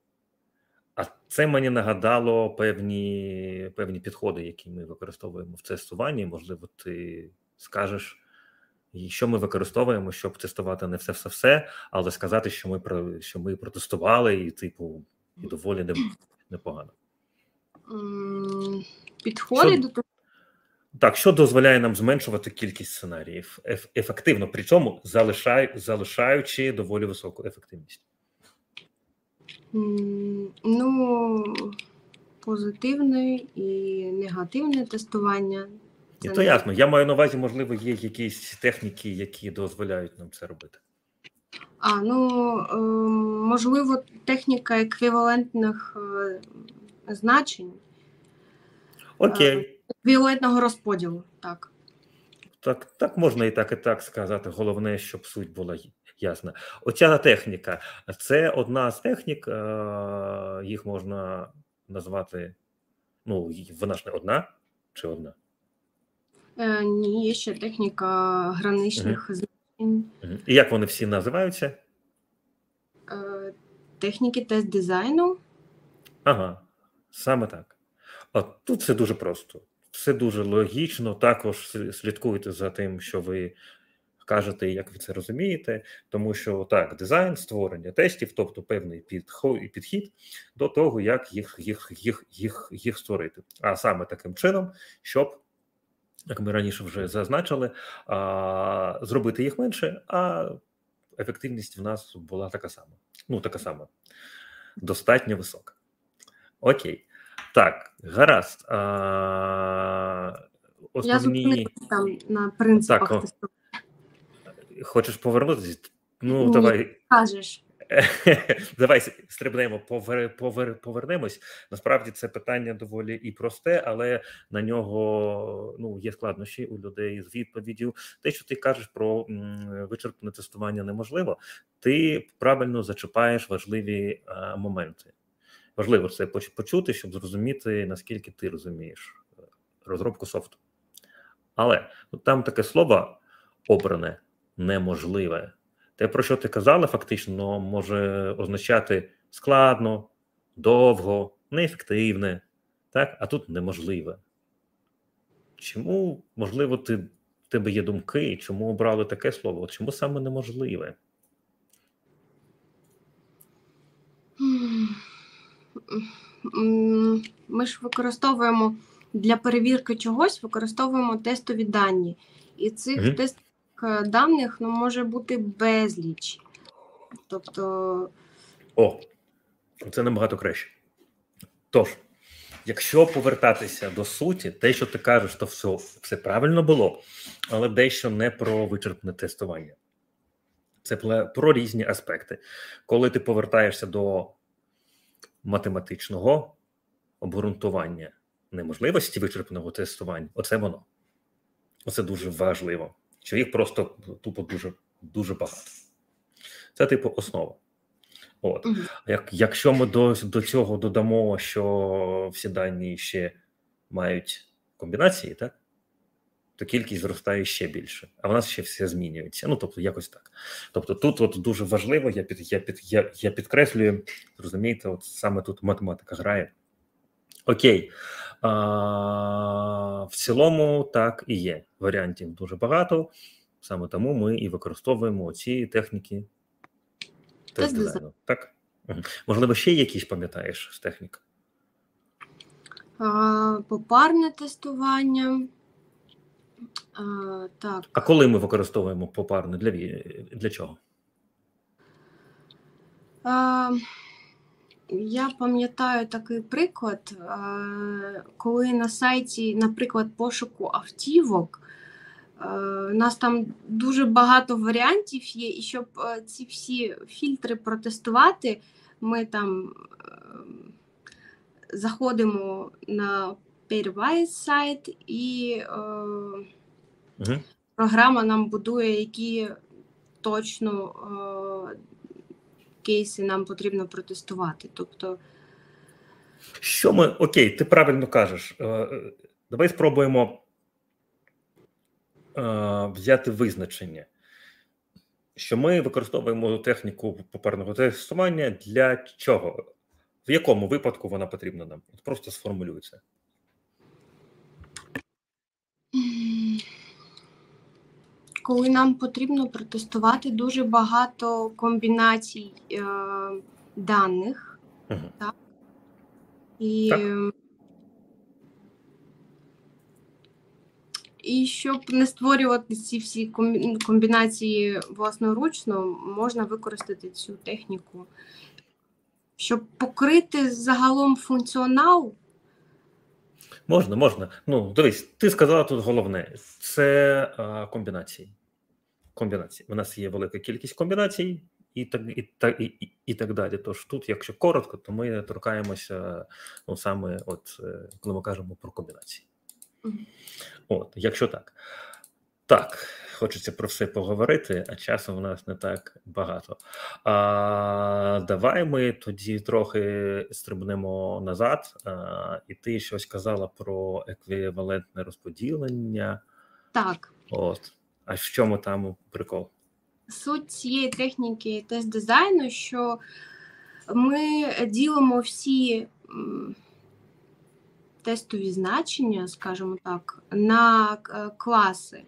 А це мені нагадало певні певні підходи, які ми використовуємо в тестуванні. Можливо, ти скажеш, що ми використовуємо, щоб тестувати не все-все-все, але сказати, що ми що ми протестували, і, типу, і доволі непогано. Підходи що, до того. Так, що дозволяє нам зменшувати кількість сценаріїв еф, ефективно, при цьому залишай, залишаючи доволі високу ефективність. Ну, позитивне і негативне тестування. І то ясно. Я маю на увазі, можливо, є якісь техніки, які дозволяють нам це робити. А, ну, е, можливо, техніка еквівалентних е, значень. Окей. Еквівалентного розподілу, так. Так, так можна і так, і так сказати. Головне, щоб суть була ясна. Оця техніка це одна з технік, їх можна назвати. Ну, вона ж не одна чи одна? Е, Ні, є ще техніка граничних Угу. значень. І як вони всі називаються? Е, техніки тест дизайну. Ага, саме так. А тут все дуже просто, все дуже логічно. Також слідкуйте за тим, що ви кажете, як ви це розумієте, тому що так, дизайн, створення тестів, тобто певний підхід до того, як їх їх, їх, їх, їх створити. А саме таким чином, щоб, як ми раніше вже зазначили, а, зробити їх менше, а ефективність в нас була така сама. Ну, така сама, достатньо висока. Окей. Так, гаразд. А, основні... Я там на принципах так. Хочеш повернутися? Ну, Ні, давай. Кажеш. Давай стрибнемо, повер, повер, повернемось. Насправді це питання доволі і просте, але на нього ну є складнощі у людей з відповіддю. Те, що ти кажеш про м, вичерпне тестування, неможливо. Ти правильно зачіпаєш важливі а, моменти. Важливо це почути, щоб зрозуміти, наскільки ти розумієш е, розробку софту. Але ну, там таке слово обране неможливе. Те, про що ти казала, фактично, може означати складно, довго, неефективне, так? а тут неможливе. Чому, можливо, ти, в тебе є думки, чому обрали таке слово? Чому саме неможливе? Ми ж використовуємо для перевірки чогось, використовуємо тестові дані. І цих mm-hmm. тестових даних ну, може бути безліч. Тобто. О, це набагато краще. Тож, якщо повертатися до суті, те, що ти кажеш, то все, все правильно було, але дещо не про вичерпне тестування. Це про різні аспекти. Коли ти повертаєшся до математичного обґрунтування неможливості вичерпного тестування, оце воно. Оце дуже важливо, що їх просто тупо дуже дуже багато. Це, типу, основа. От. Як, Якщо ми до до цього додамо, що всі дані ще мають комбінації, так? То кількість зростає ще більше, а в нас ще все змінюється. Ну, тобто, якось так. Тобто, тут от дуже важливо, я під, я, під, я, я підкреслюю, розумієте, от саме тут математика грає. Окей. А, В цілому, так і є. Варіантів дуже багато. Саме тому ми і використовуємо ці техніки тест-дизайну. Так? Можливо, ще якісь пам'ятаєш з технік? Попарне тестування. А, так. А коли ми використовуємо попарне? Для для чого? А, я пам'ятаю такий приклад, коли на сайті, наприклад, пошуку автівок, у нас там дуже багато варіантів є, і щоб ці всі фільтри протестувати, ми там заходимо на Pairwise сайт і е, Угу. програма нам будує, які точно е, кейси нам потрібно протестувати. Тобто, Що ми окей, ти правильно кажеш. Е, е, Давай спробуємо е, взяти визначення, що ми використовуємо техніку попереднього тестування для чого? В якому випадку вона потрібна нам? Просто м, коли нам потрібно протестувати дуже багато комбінацій е, даних, Угу. і, Так. і щоб не створювати ці всі комбінації власноручно, можна використати цю техніку. Щоб покрити загалом функціонал, Можна, можна. Ну, дивись, ти сказала тут головне: це а, комбінації. Комбінації. У нас є велика кількість комбінацій, і так, і, так, і, і, і так далі. Тож тут, якщо коротко, то ми торкаємося ну, саме, от, е, коли ми кажемо про комбінації. От, якщо так. Так, хочеться про все поговорити, а часу в нас не так багато. А, давай ми тоді трохи стрибнемо назад. А, і ти щось казала про еквівалентне розподілення. так. От. А в чому там прикол? Суть цієї техніки тест дизайну, що ми ділимо всі тестові значення, скажімо так, на е, класи.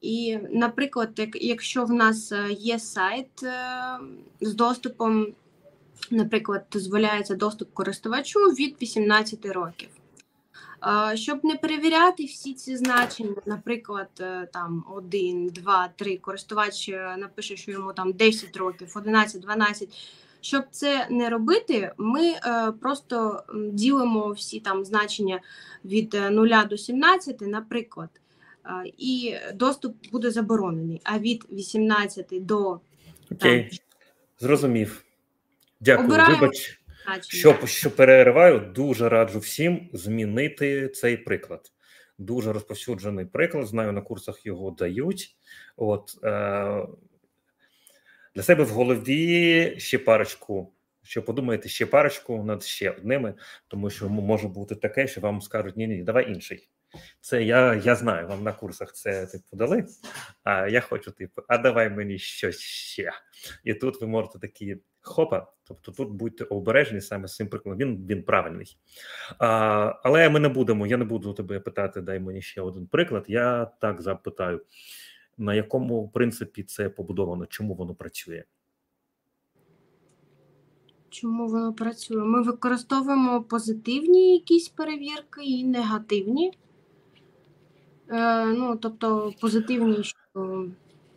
І, наприклад, якщо в нас е, є сайт е, з доступом, наприклад, дозволяється доступ користувачу від 18 років. Щоб не перевіряти всі ці значення, наприклад, е, там 1, 2, 3, користувач е, напише, що йому там 10 років, 11, 12. Щоб це не робити, ми е, просто ділимо всі там значення від е, 0 до 17, наприклад, е, і доступ буде заборонений. А від 18 до Окей, там, зрозумів. Дякую. Обираємо. Вибач, що, що перериваю, дуже раджу всім змінити цей приклад. Дуже розповсюджений приклад. Знаю, на курсах його дають. От е, для себе в голові ще парочку. Що подумаєте ще парочку над ще одними, тому що може бути таке, що вам скажуть: ні, ні, давай інший. Це я, я знаю, вам на курсах це типу дали. А я хочу, типу, а давай мені щось ще. І тут ви можете такі хопа. Тобто тут будьте обережні саме з цим прикладом. Він він правильний. А, але ми не будемо. Я не буду тебе питати, дай мені ще один приклад. Я так запитаю: на якому принципі це побудовано, чому воно працює? Чому воно працює? Ми використовуємо позитивні якісь перевірки і негативні. Е, ну, тобто позитивні, що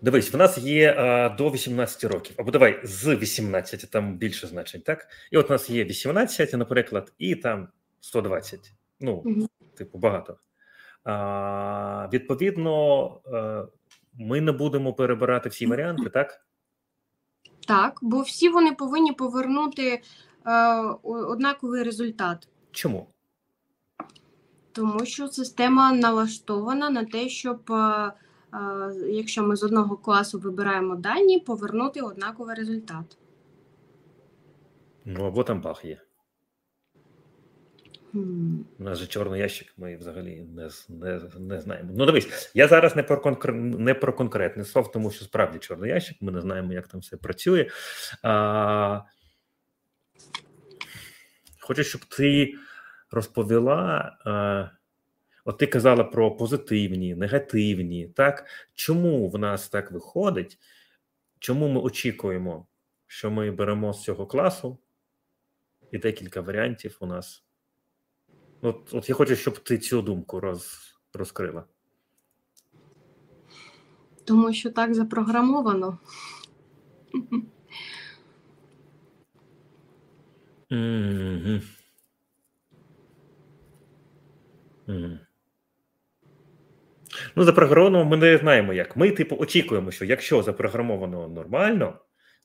Дивись, в нас є а, до 18 років, або давай з 18, там більше значень, так? І от у нас є 18, наприклад, і там 120. Ну, Мгм. типу, багато. А, відповідно, е, ми не будемо перебирати всі варіанти, так? так, бо всі вони повинні повернути е, однаковий результат. Чому? Тому що система налаштована на те, щоб, е, е, якщо ми з одного класу вибираємо дані, повернути однаковий результат. Ну, або там баг є. У нас же чорний ящик, ми взагалі не, не, не знаємо. Ну, дивись, я зараз не про конкр... не про конкретний софт, тому що справді чорний ящик, ми не знаємо, як там все працює. А... Хочу, щоб ти розповіла. А... От ти казала про позитивні, негативні. Так чому в нас так виходить? Чому ми очікуємо, що ми беремо з цього класу, і декілька варіантів у нас От, от я хочу, щоб ти цю думку роз, розкрила. Тому що так запрограмовано. Мгм. Мгм. Ну, запрограмовано ми не знаємо як. Ми, типу, очікуємо, що якщо запрограмовано нормально,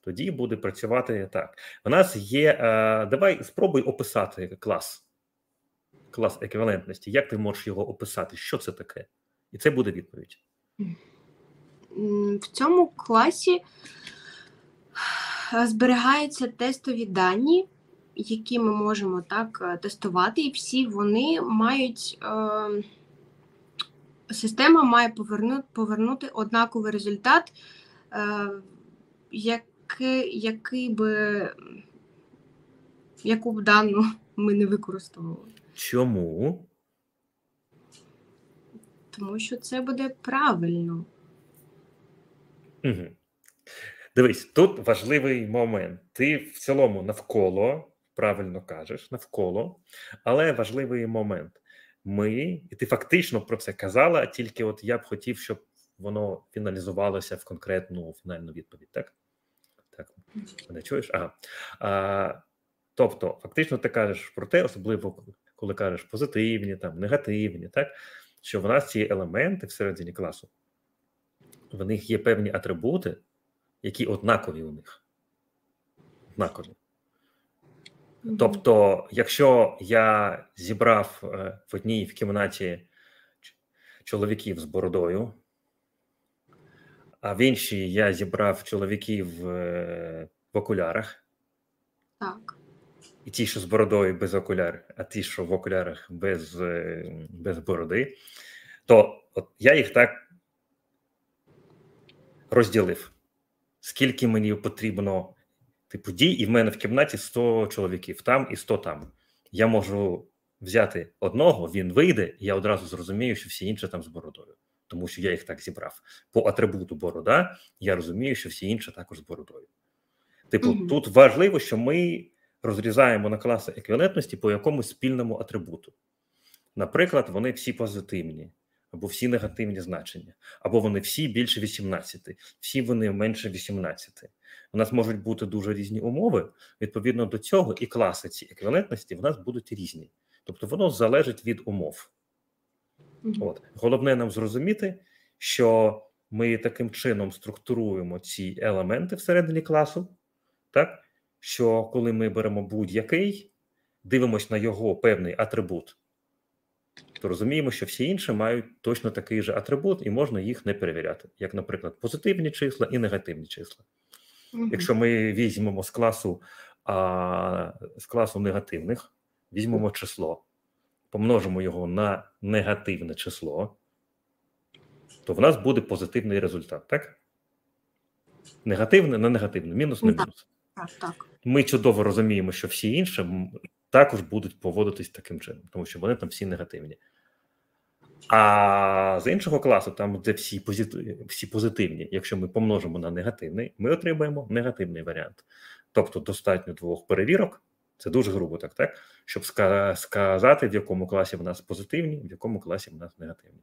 тоді буде працювати так. У нас є. Е, давай спробуй описати клас. клас еквівалентності, як ти можеш його описати? Що це таке? І це буде відповідь. В цьому класі зберігаються тестові дані, які ми можемо так е, тестувати, і всі вони мають. Е, Система має повернути повернути однаковий результат, е, який, який би яку б дану ми не використовували. Чому? Тому що це буде правильно. Угу. Дивись, тут важливий момент. Ти в цілому навколо, правильно кажеш, навколо, але важливий момент. Ми, і ти фактично про це казала, тільки от я б хотів, щоб воно фіналізувалося в конкретну фінальну відповідь. Так? Так, мене чуєш? Ага. А, Тобто, фактично, ти кажеш про те, особливо коли кажеш позитивні, там негативні, так що в нас ці елементи всередині класу, в них є певні атрибути, які однакові у них. Однакові. Тобто, якщо я зібрав е, в одній в кімнаті чоловіків з бородою, а в іншій я зібрав чоловіків е, в окулярах. Так. І ті, що з бородою без окуляр, а ті, що в окулярах без е, без бороди, то от я їх так розділив. Скільки мені потрібно типу дій, і в мене в кімнаті 100 чоловіків там і 100 там. Я можу взяти одного, він вийде, і я одразу зрозумію, що всі інші там з бородою, тому що я їх так зібрав. По атрибуту борода я розумію, що всі інші також з бородою. Типу, mm-hmm. тут важливо, що ми розрізаємо на класи еквівалентності по якомусь спільному атрибуту. Наприклад, вони всі позитивні, або всі негативні значення, або вони всі більше 18, всі вони менше 18. У нас можуть бути дуже різні умови. Відповідно до цього, і класи ці еквівалентності в нас будуть різні. Тобто, воно залежить від умов. Mm-hmm. От головне нам зрозуміти, що ми таким чином структуруємо ці елементи всередині класу, так що коли ми беремо будь-який, дивимося на його певний атрибут, то розуміємо, що всі інші мають точно такий же атрибут, і можна їх не перевіряти, як, наприклад, позитивні числа і негативні числа. Угу. Якщо ми візьмемо з класу а, з класу негативних, візьмемо число, помножимо його на негативне число, то в нас буде позитивний результат, так? Негативне на негативне, мінус на мінус. Так, так. Ми чудово розуміємо, що всі інші також будуть поводитись таким чином, тому що вони там всі негативні. А з іншого класу, там, де всі позитивні, всі позитивні, якщо ми помножимо на негативний, ми отримаємо негативний варіант. Тобто достатньо двох перевірок, це дуже грубо, так, так? Щоб сказати, в якому класі в нас позитивні, в якому класі в нас негативні.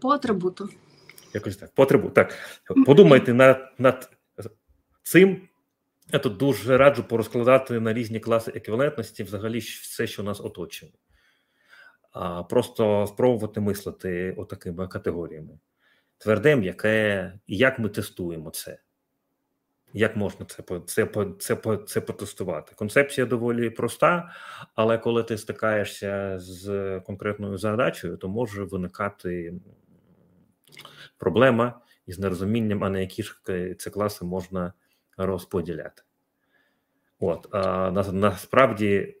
По атрибуту. Якось так. По атрибуту. Так. Подумайте над, над цим. Я тут дуже раджу порозкладати на різні класи еквівалентності взагалі все, що нас оточує. А просто спробувати мислити отакими категоріями. Тверде, м'яке, і як ми тестуємо це. Як можна це це, це, це потестувати? Концепція доволі проста, але коли ти стикаєшся з конкретною задачею, то може виникати проблема із нерозумінням, а на які ж це класи можна розподіляти. От а насправді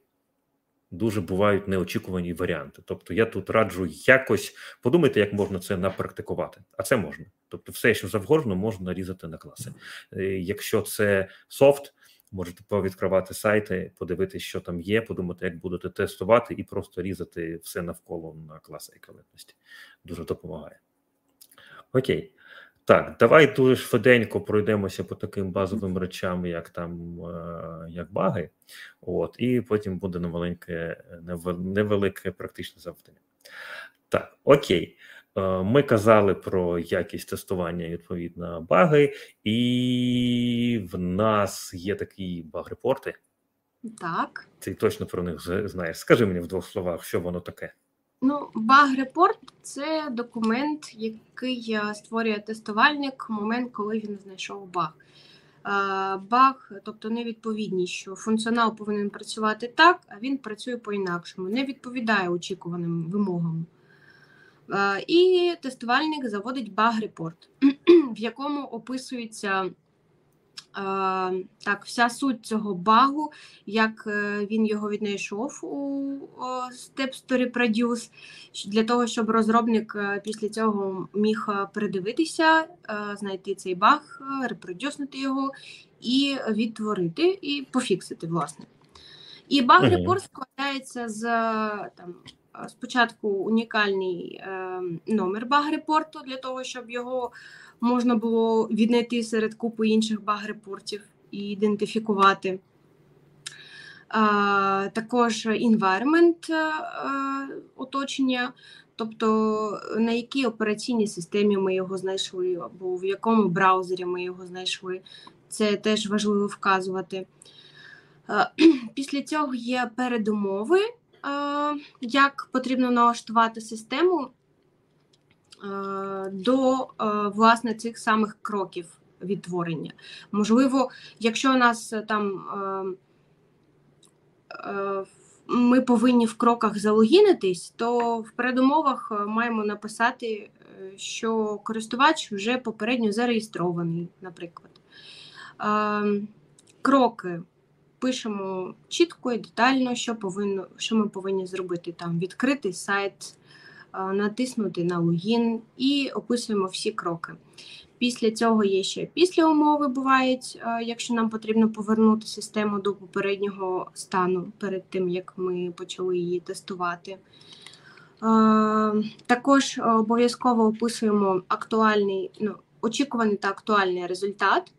дуже бувають неочікувані варіанти. Тобто, я тут раджу якось подумайте, як можна це напрактикувати, а це можна. Тобто, все, що завгодно, можна різати на класи. Е, якщо це софт, можете повідкривати сайти, подивитися, що там є, подумати, як будете тестувати, і просто різати все навколо на класи еквівалентності. Дуже допомагає. Окей. Так, давай дуже швиденько пройдемося по таким базовим речам, як там е, як баги, от, і потім буде невелике, невелике практичне завдання. Так, окей. Е, ми казали про якість тестування відповідно баги, і в нас є такі баг-репорти. Так. Ти точно про них знаєш. Скажи мені в двох словах, що воно таке. Ну, баг-репорт це документ, який створює тестувальник в момент, коли він знайшов баг. баг, тобто невідповідність, що функціонал повинен працювати так, а він працює по-інакшому, не відповідає очікуваним вимогам. І тестувальник заводить баг-репорт, в якому описується так, вся суть цього багу, як е, він його віднайшов у Step Story Produce, для того, щоб розробник е, після цього міг е, передивитися, знайти цей баг, репродюснути його і відтворити, і пофіксити, власне. І баг-репорт складається з там. Спочатку унікальний е, номер баг-репорту для того, щоб його можна було віднайти серед купи інших баг-репортів і ідентифікувати. Також environment а, оточення, тобто на якій операційній системі ми його знайшли, або в якому браузері ми його знайшли. Це теж важливо вказувати. Після цього є передумови, а, як потрібно налаштувати систему Е, до е, власне цих самих кроків відтворення. Можливо, якщо у нас е, там ми повинні в кроках залогінитись, то в передумовах маємо написати, що користувач вже попередньо зареєстрований, наприклад. Кроки пишемо чітко і детально, що повинно, що ми повинні зробити там відкрити сайт натиснути на логін і описуємо всі кроки. Після цього є ще після умови бувають, якщо нам потрібно повернути систему до попереднього стану перед тим, як ми почали її тестувати. Також обов'язково описуємо актуальний, ну, очікуваний та актуальний результат.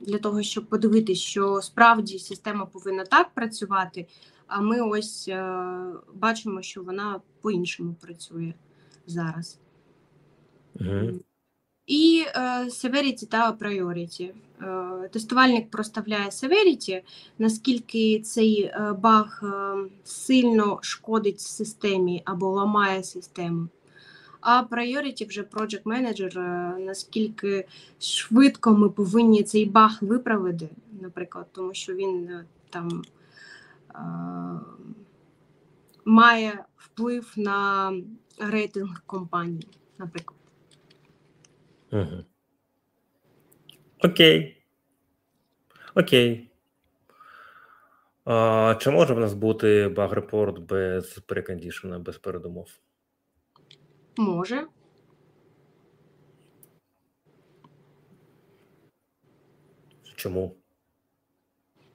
Для того, щоб подивитися, що справді система повинна так працювати, а ми ось е, бачимо, що вона по-іншому працює зараз. Угу. І е, severity та priority. Е, тестувальник проставляє severity, наскільки цей е, баг е, сильно шкодить системі або ламає систему. А priority вже project manager, е, наскільки швидко ми повинні цей баг виправити, наприклад, тому що він е, там має вплив на рейтинг компанії, наприклад. Угу. Окей. Окей. А, Чи може в нас бути баг-репорт без прекондішена, без передумов? Може. Чому?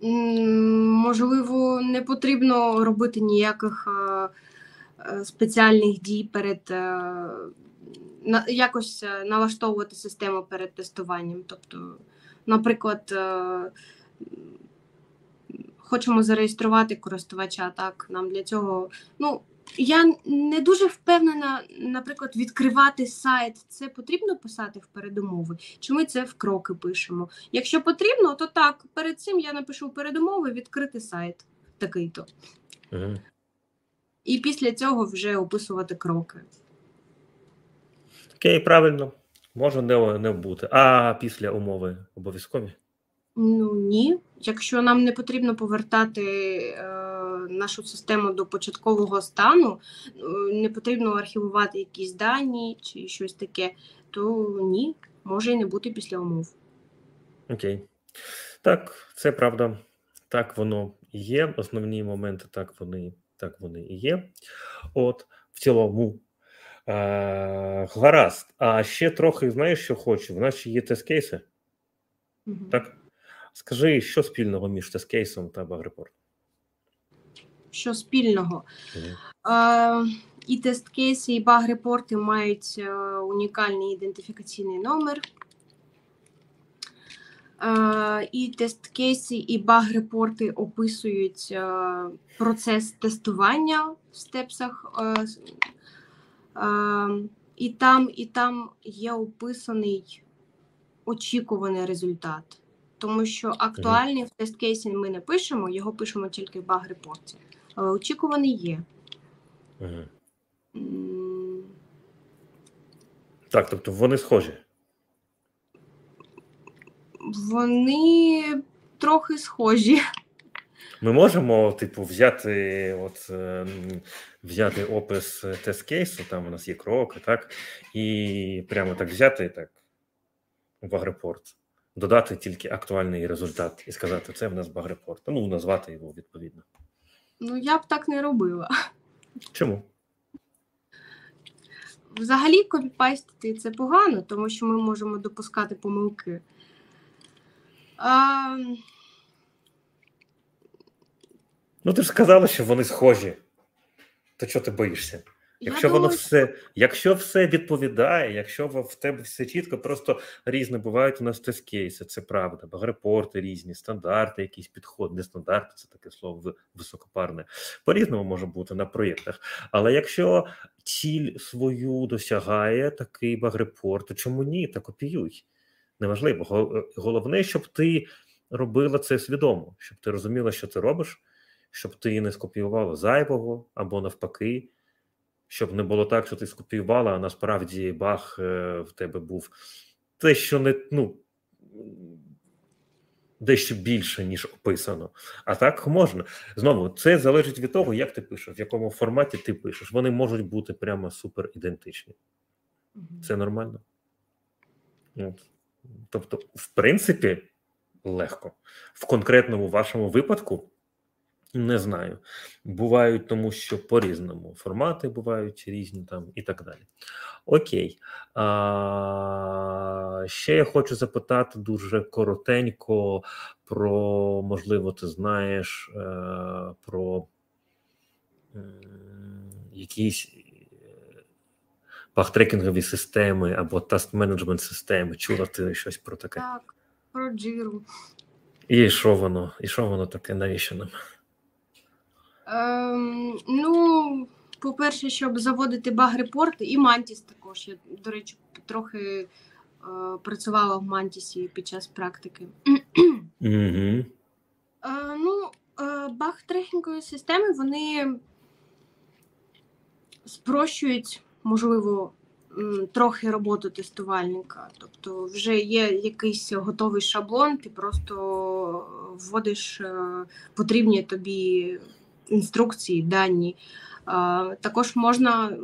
Можливо, не потрібно робити ніяких е, е, спеціальних дій перед е, якось налаштовувати систему перед тестуванням. Тобто, наприклад, хочемо зареєструвати користувача, так, нам для цього. ну, я не дуже впевнена, наприклад, відкривати сайт. Це потрібно писати в передумови? Чи ми це в кроки пишемо? Якщо потрібно, то так. Перед цим я напишу передумови, відкрити сайт такий-то. Угу. І після цього вже описувати кроки. Окей, правильно. Може не, не бути. А після умови обов'язкові? Ну ні. Якщо нам не потрібно повертати. Нашу систему до початкового стану, е, не потрібно архівувати якісь дані чи щось таке, то ні, може і не бути після умов. Окей. Так, це правда. Так воно і є. Основні моменти так вони так вони і є. От, в цілому. Е, Гаразд. А ще трохи знаєш, що хочу. В нас ще є тест-кейси. Угу. Так? Скажи, що спільного між тест-кейсом та багрепортом? Що спільного. Mm. І тест-кейси, і баг-репорти мають е, унікальний ідентифікаційний номер. І тест-кейси, і баг-репорти описують е, процес тестування в степсах. Е, і там, і там є описаний очікуваний результат. Тому що актуальний в тест-кейсі ми не пишемо, його пишемо тільки в баг-репорті але очікуваний є. Угу. Так, тобто вони схожі. Вони трохи схожі. Ми можемо, типу, взяти от, е, взяти опис тест-кейсу, там у нас є кроки, так, і прямо так взяти так в багрепорт, додати тільки актуальний результат і сказати, це в нас багрепорт. Ну, назвати його відповідно. Ну, я б так не робила. Чому? Взагалі, копіпастити це погано, тому що ми можемо допускати помилки. А, Ну, ти ж сказала, що вони схожі. То чого ти боїшся? Я Якщо воно думаю, все, якщо все відповідає, якщо в тебе все чітко, просто різне бувають у нас тест-кейси, це правда. Багрепорти різні, стандарти, якісь підход, не стандарти, це таке слово високопарне. По-різному може бути на проєктах. Але якщо ціль свою досягає такий багрепорт, то чому ні? Та копіюй. Неважливо. Головне, щоб ти робила це свідомо, щоб ти розуміла, що ти робиш, щоб ти не скопіювала зайвого або навпаки щоб не було так, що ти скопіювала, а насправді баг е, в тебе був те, що не ну дещо більше, ніж описано. А так можна. Знову, це залежить від того, як ти пишеш, в якому форматі ти пишеш. Вони можуть бути прямо супер ідентичні. Це нормально. От. Тобто, в принципі, легко. В конкретному вашому випадку не знаю. Бувають, тому що по-різному формати бувають різні там і так далі. Окей. А, ще я хочу запитати дуже коротенько про, можливо, ти знаєш е, про якісь е, пахтрекінгові системи або таст менеджмент системи. Чула ти щось про таке? Так, про джиру. І що воно? І що воно таке? Навіщо нам? Ем, ну, по-перше, щоб заводити баг-репорти, і Мантіс також. Я, до речі, трохи е, працювала в Мантісі під час практики. Угу. Е, ну, е, баг-трекінгові системи вони спрощують, можливо, трохи роботу тестувальника. Тобто, вже є якийсь готовий шаблон, ти просто вводиш е, потрібні тобі інструкції, дані. Також можна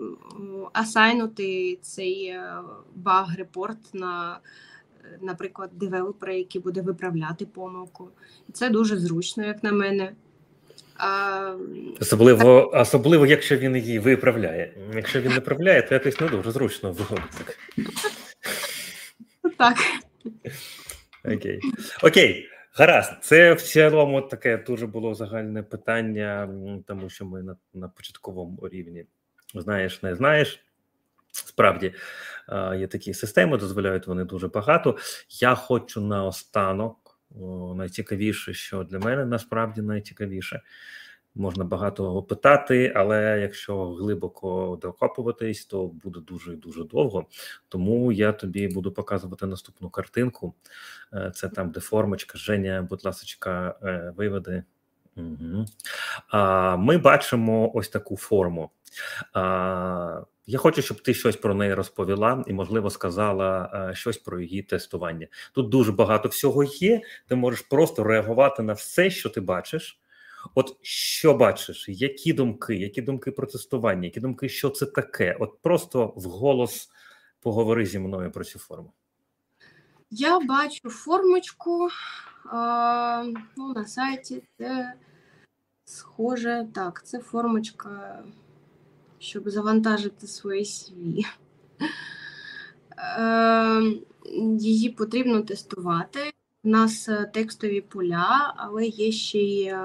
асайнути цей е, баг-репорт на, наприклад, девелопера, який буде виправляти помилку. Це дуже зручно, як на мене. А, Особливо, особливо, якщо він її виправляє. Якщо він не виправляє, то якось не дуже зручно виходить. так. так. Окей. Окей, гаразд. Це в цілому таке дуже було загальне питання, тому що ми на, на початковому рівні знаєш, не знаєш. Справді є такі системи, дозволяють вони дуже багато. Я хочу наостанок, найцікавіше, що для мене насправді найцікавіше. Можна багато питати, але якщо глибоко докопуватись, то буде дуже дуже довго. Тому я тобі буду показувати наступну картинку. Е, Це там, де формочка. Женя, будь ласка, виведи. Угу. А, Ми бачимо ось таку форму. А, Я хочу, щоб ти щось про неї розповіла і, можливо, сказала а, щось про її тестування. Тут дуже багато всього є. Ти можеш просто реагувати на все, що ти бачиш. От що бачиш, які думки, які думки про тестування, які думки, що це таке? От просто вголос поговори зі мною про цю форму. Я бачу формочку а, ну, на сайті. Це схоже. Так, це формочка, щоб завантажити своє CV. Е, її потрібно тестувати. У нас е, текстові поля, але є ще й е,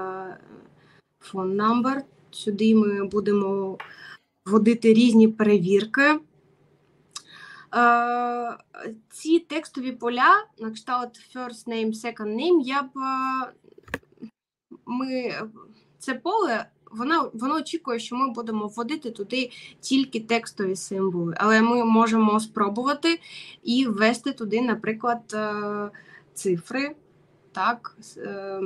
phone number. Сюди ми будемо вводити різні перевірки. Е, ці текстові поля, на кшталт first name, second name, я б ми це поле, воно, воно очікує, що ми будемо вводити туди тільки текстові символи, але ми можемо спробувати і ввести туди, наприклад, цифри, так, е,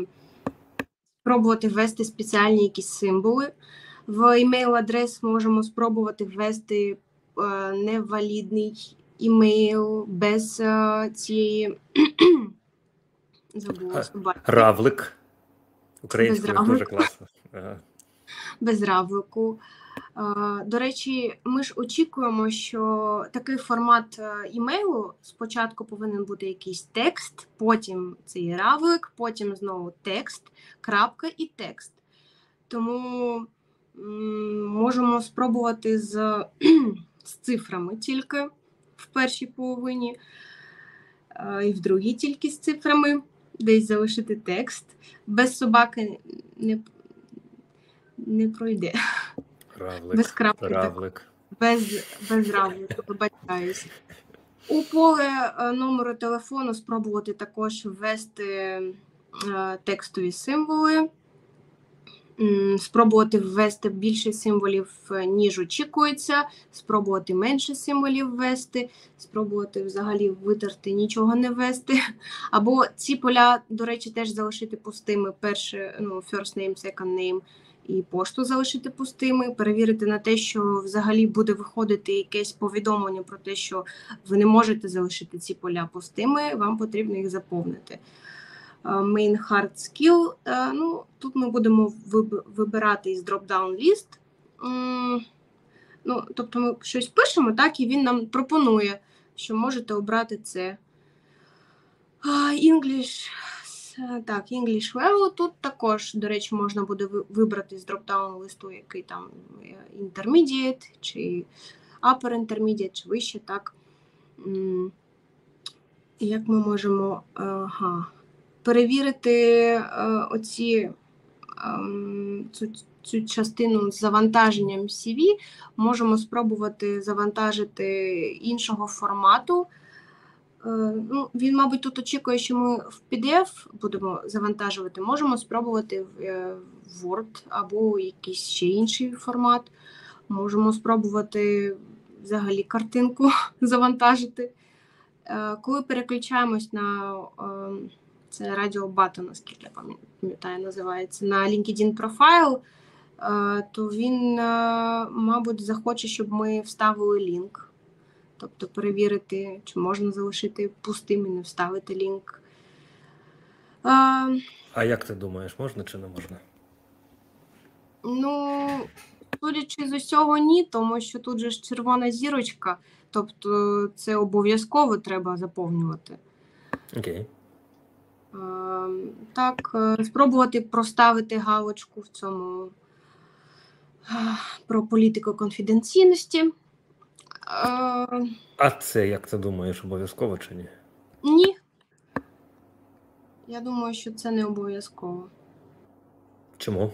спробувати ввести спеціальні якісь символи. В імейл адрес можемо спробувати ввести е, невалідний імейл без е, цієї Забула Равлик. Українською дуже класно. Ага. без равлику. Е, До речі, ми ж очікуємо, що такий формат е, імейлу спочатку повинен бути якийсь текст, потім цей равлик, потім знову текст, крапка і текст. Тому можемо спробувати з, з цифрами тільки в першій половині, е, і в другій тільки з цифрами, десь залишити текст. Без собаки не, не пройде. Равлик. Без крапки, так. Равлик. Без, без равлика, вибачаюсь. У поле е, номеру телефону спробувати також ввести е, текстові символи, спробувати ввести більше символів, е, ніж очікується, спробувати менше символів ввести, спробувати взагалі витерти, нічого не ввести. Або ці поля, до речі, теж залишити пустими. Перше, ну, first name, second name і пошту залишити пустими, перевірити на те, що взагалі буде виходити якесь повідомлення про те, що ви не можете залишити ці поля пустими, вам потрібно їх заповнити. Е, Main Hard Skill. е, Ну, тут ми будемо вибирати із drop-down list. Ну, тобто ми щось пишемо, так, і він нам пропонує, що можете обрати це. English, так, English Level. Тут також, до речі, можна буде вибрати з дропдаун листу, який там е, Intermediate, чи Upper Intermediate, чи вище, так. Як ми можемо ага, перевірити е, оці, ем, цю, цю частину з завантаженням CV, можемо спробувати завантажити іншого формату. Е, Ну, він, мабуть, тут очікує, що ми в PDF будемо завантажувати. Можемо спробувати в е, Word або якийсь ще інший формат. Можемо спробувати взагалі картинку завантажити. Е, Коли переключаємось на це радіо Бата, наскільки я пам'ятаю, називається на LinkedIn профайл, то він, мабуть, захоче, щоб ми вставили лінк. Тобто перевірити, чи можна залишити пустим і не вставити лінк. Е, А як ти думаєш, можна чи не можна? Ну, судячи з усього, ні, тому що тут же ж червона зірочка, тобто це обов'язково треба заповнювати. Окей. Е, Так, е, спробувати проставити галочку в цьому про політику конфіденційності. Е, А це як ти думаєш, обов'язково чи ні? Ні. Я думаю, що це не обов'язково. Чому?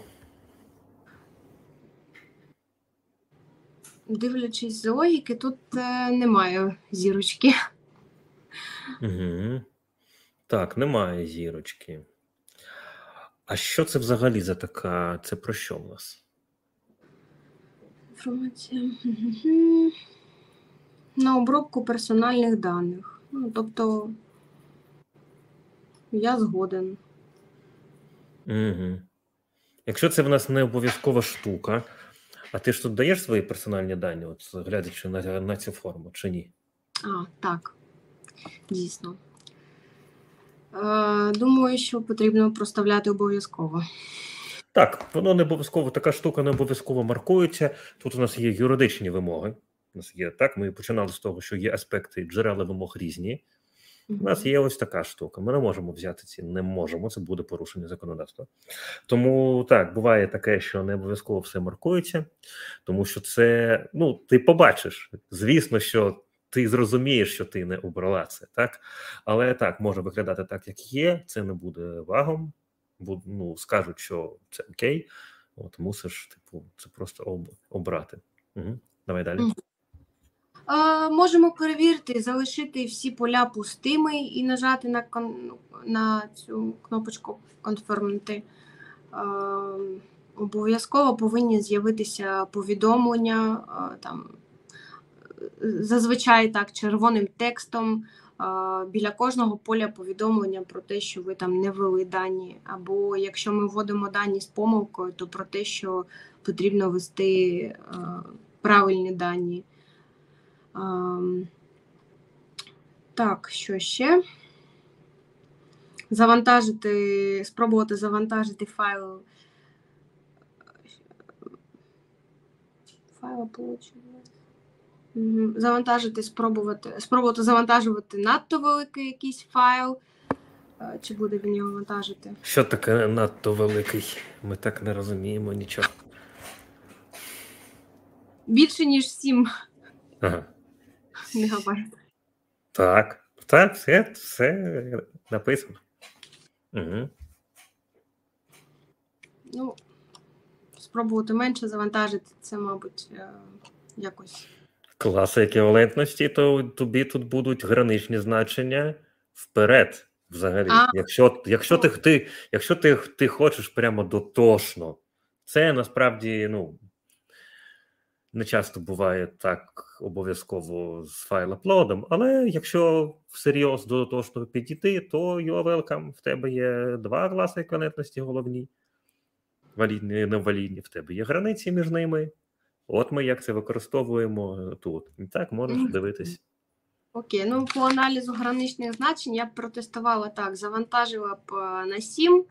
Дивлячись з логіки, тут е, немає зірочки. Угу. Так, немає зірочки. А що це взагалі за така? Це про що в нас? Інформація. Мгм. На обробку персональних даних. Ну, тобто, я згоден. Угу. Якщо це в нас не обов'язкова штука, а ти ж тут даєш свої персональні дані, от глядячи на, на цю форму, чи ні? А, так. Дійсно. Е, думаю, що потрібно проставляти обов'язково. Так, воно не обов'язково, така штука не обов'язково маркується. Тут у нас є юридичні вимоги. У нас є так. Ми починали з того, що є аспекти джерела вимог різні. У нас є ось така штука. Ми не можемо взяти ці, не можемо. Це буде порушення законодавства. Тому так буває таке, що не обов'язково все маркується, тому що це ну ти побачиш. Звісно, що ти зрозумієш, що ти не обрала це, так але так може виглядати так, як є. Це не буде вагом. Бу- ну скажуть, що це окей. От мусиш, типу, це просто об, обрати. Угу. Давай далі. Можемо перевірити, залишити всі поля пустими і нажати на, кон- на цю кнопочку конфермити. Обов'язково повинні з'явитися повідомлення там, зазвичай так, червоним текстом. Біля кожного поля повідомлення про те, що ви там не ввели дані, або якщо ми вводимо дані з помилкою, то про те, що потрібно ввести правильні дані. Так, що ще? завантажити, спробувати завантажити файл. Файл получили. Завантажити, спробувати, спробувати завантажувати надто великий якийсь файл. Е, Чи буде він його вантажити? Що таке надто великий? Ми так не розуміємо нічого. Більше, ніж 7 Ага. Мегабайт. Так, так, все, все написано. Угу. Ну, спробувати менше завантажити, це, мабуть, е, якось. Класи еквівалентності, то тобі тут будуть граничні значення вперед. Взагалі, А. якщо, якщо, ти, ти, якщо ти, ти хочеш прямо дотошно, це насправді ну, не часто буває так обов'язково з файл-аплодом, але якщо всерйоз до дотошно підійти, то you're welcome. В тебе є два класи еквівалентності головні, валідні і невалідні, в тебе є границі між ними. От ми як це використовуємо тут. І так можеш дивитись. Окей, ну по аналізу граничних значень я б протестувала так, завантажила б е, на 7,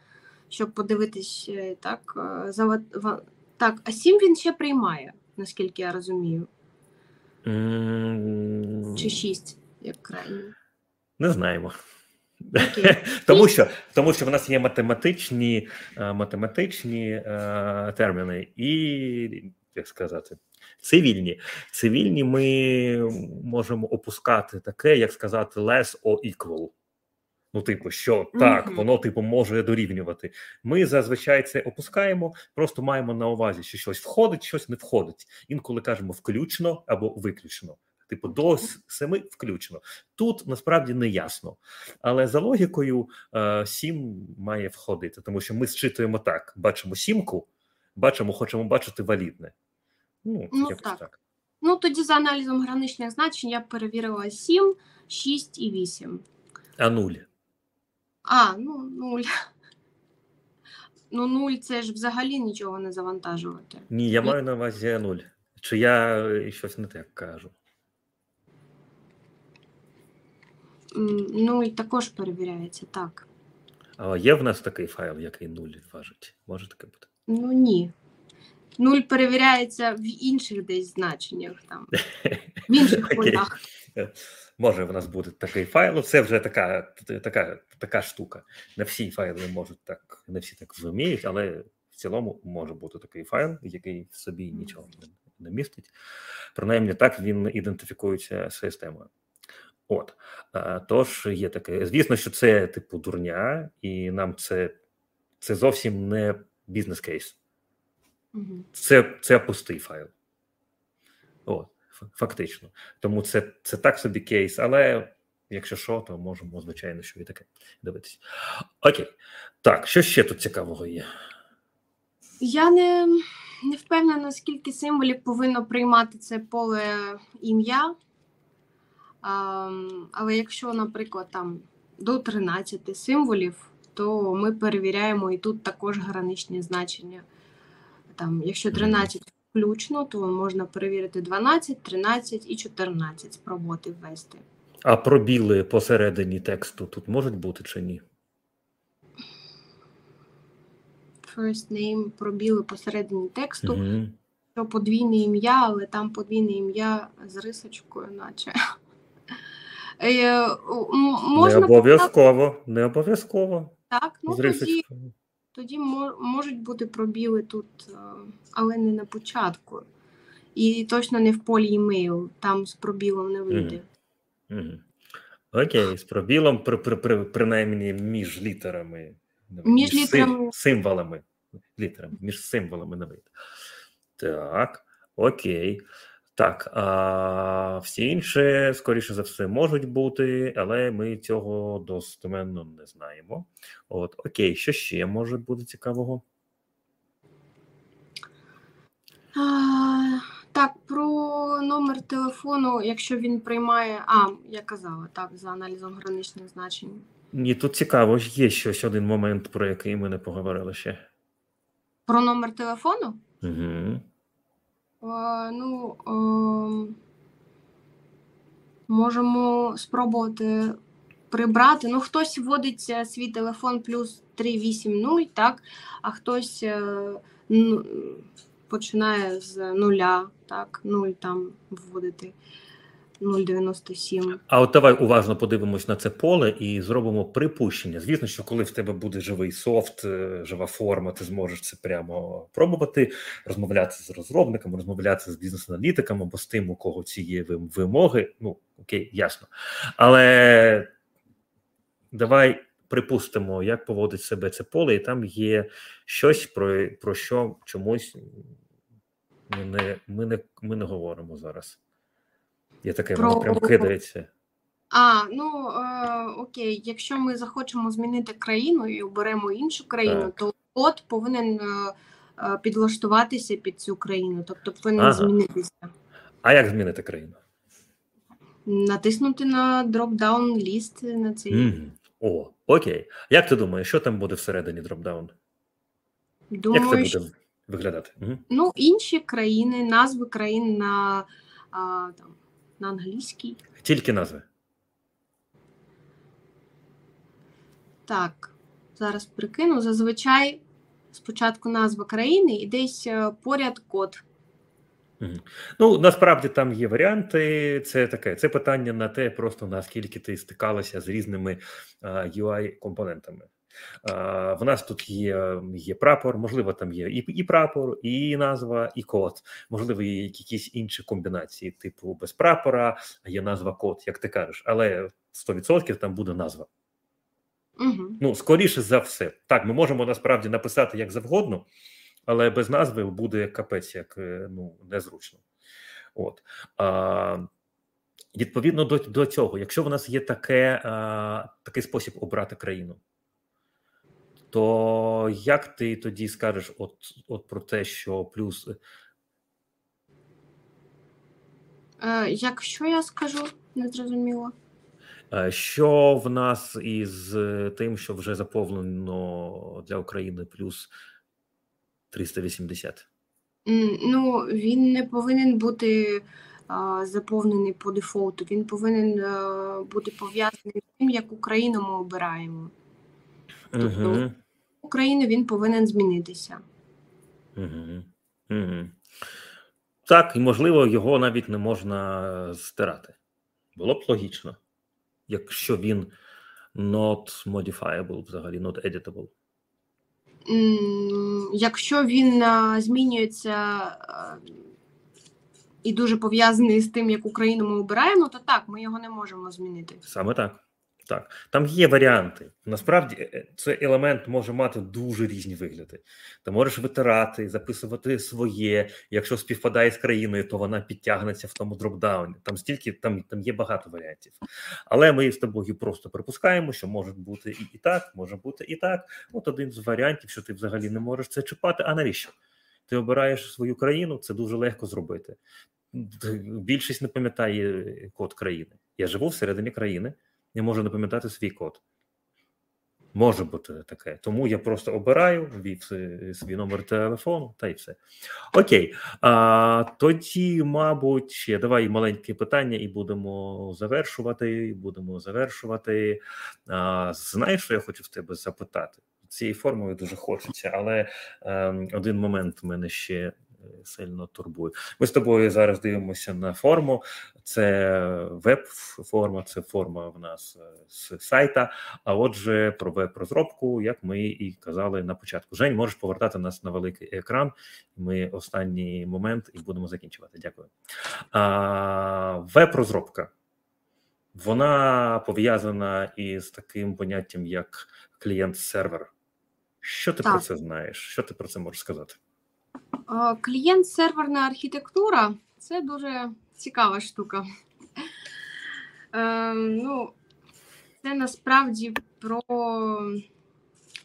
щоб подивитись е, так. е, ва- Так, а 7 він ще приймає, наскільки я розумію. М, Чи 6, як крайній. Не знаємо. Окей. тому, що, тому що в нас є математичні, е, математичні е, терміни і, як сказати, цивільні. Цивільні ми можемо опускати таке, як сказати, less or equal. Ну, типу, що так, воно типу може дорівнювати. Ми зазвичай це опускаємо, просто маємо на увазі, що щось входить, щось не входить. Інколи кажемо включно або виключно. Типу, до семи включно. Тут насправді не ясно. Але за логікою е, сім має входити, тому що ми зчитуємо так: бачимо сімку, бачимо, хочемо бачити валідне. Ну, Ну, якось так. так. Ну, тоді за аналізом граничних значень я перевірила 7, 6 і 8. А нуль. А, ну 0. Ну, 0 це ж взагалі нічого не завантажувати. Ні, я маю на увазі нуль. Чи я е, щось не так кажу? 0 також перевіряється, так. А є в нас такий файл, який нуль важить? Може таке бути? Ну ні. Нуль перевіряється в інших десь значеннях там, в інших полях. Може, в нас буде такий файл. Ну, Це вже така, така, така штука. Не всі файли можуть так, не всі так вміють, але в цілому може бути такий файл, який в собі нічого не, не містить. Принаймні, так він ідентифікується системою. От Е, тож є таке. Звісно, що це типу дурня, і нам це, це зовсім не бізнес-кейс. Це, це пустий файл. От, фактично. Тому це, це так собі кейс, але якщо що, то можемо, звичайно, що і таке дивитися. Окей. Так, що ще тут цікавого є? Я не, не впевнена, скільки символів повинно приймати це поле ім'я. А, але якщо, наприклад, там до 13 символів, то ми перевіряємо і тут також граничні значення. Там, якщо 13 включно, то можна перевірити 12, 13 і 14, спробувати ввести. А пробіли посередині тексту тут можуть бути чи ні? First name пробіли посередині тексту, Угу. що подвійне ім'я, але там подвійне ім'я з рисочкою, наче. Е, м- Не обов'язково, не обов'язково. так, ну з тоді. Тоді можуть бути пробіли тут, е, але не на початку. І точно не в полі імейл, там з пробілом не вийде. Мгм. Окей, з пробілом, при, при, при, принаймні між літерами. Між сим- літерами. символами. Літерами, між символами не вийде. Так, окей. Так, а всі інші, скоріше за все, можуть бути, але ми цього достеменно не знаємо. От, окей, що ще може бути цікавого? А, так, про номер телефону, якщо він приймає. А, я казала, так, за аналізом граничних значень. Ні, тут цікаво, є щось один момент, про який ми не поговорили ще. Про номер телефону? Угу. А, ну, ем, можемо спробувати прибрати. Ну, хтось вводить е, свій телефон плюс 380, так, а хтось ну, починає з нуля, так, нуль там вводити. 0,97. А от давай уважно подивимось на це поле і зробимо припущення. Звісно, що коли в тебе буде живий софт, е, жива форма, ти зможеш це прямо пробувати, розмовляти з розробниками, розмовляти з бізнес-аналітиками або з тим, у кого ці є вимоги. Ну окей, ясно. Але давай припустимо, як поводить себе це поле, і там є щось, про про що чомусь ми не, ми не, ми не говоримо зараз. Є таке, Про... воно прям кидається. А, ну е, окей, якщо ми захочемо змінити країну і оберемо іншу країну, так. то код повинен е, е, підлаштуватися під цю країну, тобто повинен ага. змінитися. А як змінити країну? Натиснути на dropdown list на цей. Mm. О, окей. Як ти думаєш, що там буде всередині dropdown? Думаю, Як це буде що... виглядати? Угу. Ну, інші країни, назви країн на а, там на англійській. Тільки назви. Так, зараз прикину. Зазвичай спочатку назва країни і десь е, поряд код. Ну, насправді там є варіанти. Це таке це питання на те, просто наскільки ти стикалася з різними uh, UI-компонентами. В нас тут є є прапор, можливо, там є і і прапор, і назва, і код. Можливо, є якісь інші комбінації, типу без прапора, є назва код, як ти кажеш, але 100% там буде назва. Угу. Ну, скоріше за все. Так, ми можемо насправді написати як завгодно, але без назви буде капець як е, ну, незручно. От. А, Відповідно до до цього, якщо в нас є таке, а, такий спосіб обрати країну, то як ти тоді скажеш от, от про те, що плюс. Е, Якщо я скажу, не зрозуміло. Е, що в нас із тим, що вже заповнено для України плюс 380? Ну, він не повинен бути а, заповнений по дефолту. Він повинен а, бути пов'язаний з тим, яку країну ми обираємо. Тобто угу. України він повинен змінитися. Угу. Угу. Так, і можливо, його навіть не можна стирати. Було б логічно, якщо він not modifiable, взагалі, not editable. Якщо він змінюється і дуже пов'язаний з тим, яку країну ми обираємо, то так, ми його не можемо змінити. Саме так. Так, там є варіанти. Насправді е, е, цей елемент може мати дуже різні вигляди. Ти можеш витирати, записувати своє. Якщо співпадає з країною, то вона підтягнеться в тому дропдауні. Там стільки там там є багато варіантів. Але ми з тобою просто припускаємо, що може бути і, і так, може бути і так. От один з варіантів, що ти взагалі не можеш це чіпати. А навіщо? Ти обираєш свою країну, це дуже легко зробити. Більшість не пам'ятає код країни. Я живу всередині країни не можу не пам'ятати свій код. Може бути таке. Тому я просто обираю ввів свій номер телефону та й все. Окей. А, Тоді, мабуть, давай маленьке питання, і будемо завершувати. Будемо завершувати. А, Знаєш, що я хочу в тебе запитати? Цією формою дуже хочеться, але е, один момент в мене ще сильно турбує. Ми з тобою зараз дивимося на форму. Це веб-форма, це форма в нас е, з сайта. А отже, про веб-розробку, як ми і казали на початку. Жень, можеш повертати нас на великий екран. Ми останній момент і будемо закінчувати. Дякую. А, Веб-розробка. Вона пов'язана із таким поняттям, як клієнт-сервер. Що ти так. про це знаєш? Що ти про це можеш сказати? Клієнт-серверна архітектура це дуже цікава штука. Е, ну, Це насправді про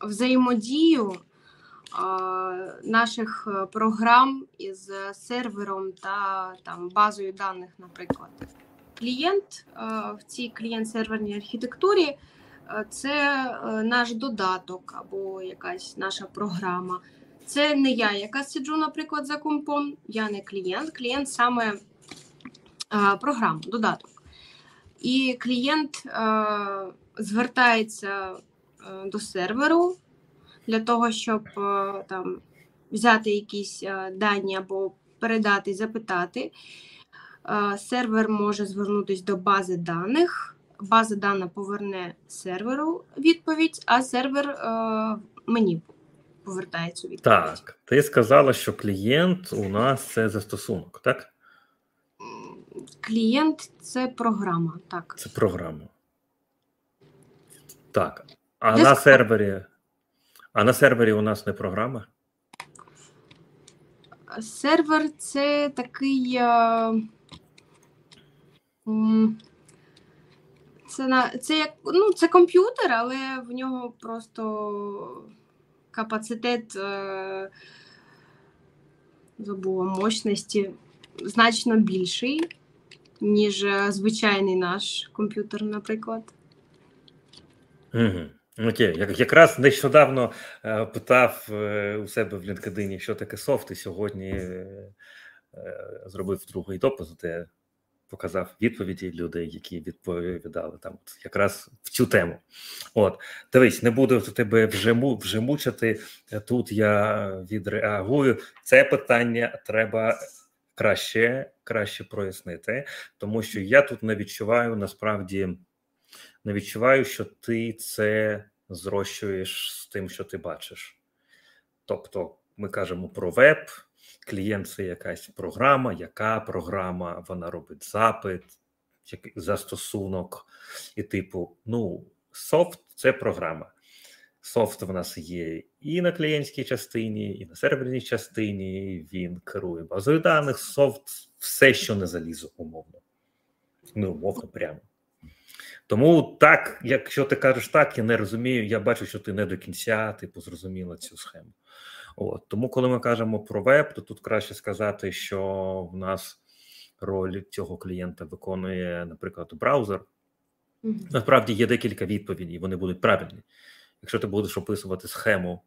взаємодію е, наших програм із сервером та там, базою даних, наприклад. Клієнт е, в цій клієнт-серверній архітектурі це наш додаток або якась наша програма. Це не я, яка сиджу, наприклад, за компом. Я не клієнт, клієнт саме а, програма, додаток. і клієнт е, звертається е, до серверу для того, щоб е, там взяти якісь е, дані або передати, запитати. Е, сервер може звернутися до бази даних. База даних поверне серверу відповідь, а сервер е, мені повертає цю відповідь. Так, ти сказала, що клієнт у нас це застосунок, так? Клієнт це програма, так. Це програма. Так. А на сервері. А на сервері у нас не програма? Сервер це такий. е, Це, на, це як ну, це комп'ютер, але в нього просто капацитет е, забула мощності значно більший, ніж е, звичайний наш комп'ютер, наприклад. Угу. Окей, як, якраз нещодавно е, питав у себе в LinkedIn, що таке софт, і сьогодні зробив другий допис, де показав відповіді людей, які відповідали там якраз в цю тему. От, дивись, не буду тебе вже, вже мучити. Е, Тут я відреагую. Це питання треба краще, краще прояснити, тому що я тут не відчуваю насправді не відчуваю, що ти це зрощуєш з тим, що ти бачиш. Тобто, ми кажемо про веб, клієнт це якась програма, яка програма, вона робить запит, застосунок, і типу, ну, софт це програма. Софт в нас є і на клієнтській частині, і на серверній частині. Він керує базою даних, софт, все, що не залізо, умовно. Ну, умовно, прямо. Тому так, якщо ти кажеш так, я не розумію. Я бачу, що ти не до кінця типу зрозуміла цю схему. От тому, коли ми кажемо про веб, то тут краще сказати, що в нас роль цього клієнта виконує, наприклад, браузер. Насправді є декілька відповідей, вони будуть правильні. Якщо ти будеш описувати схему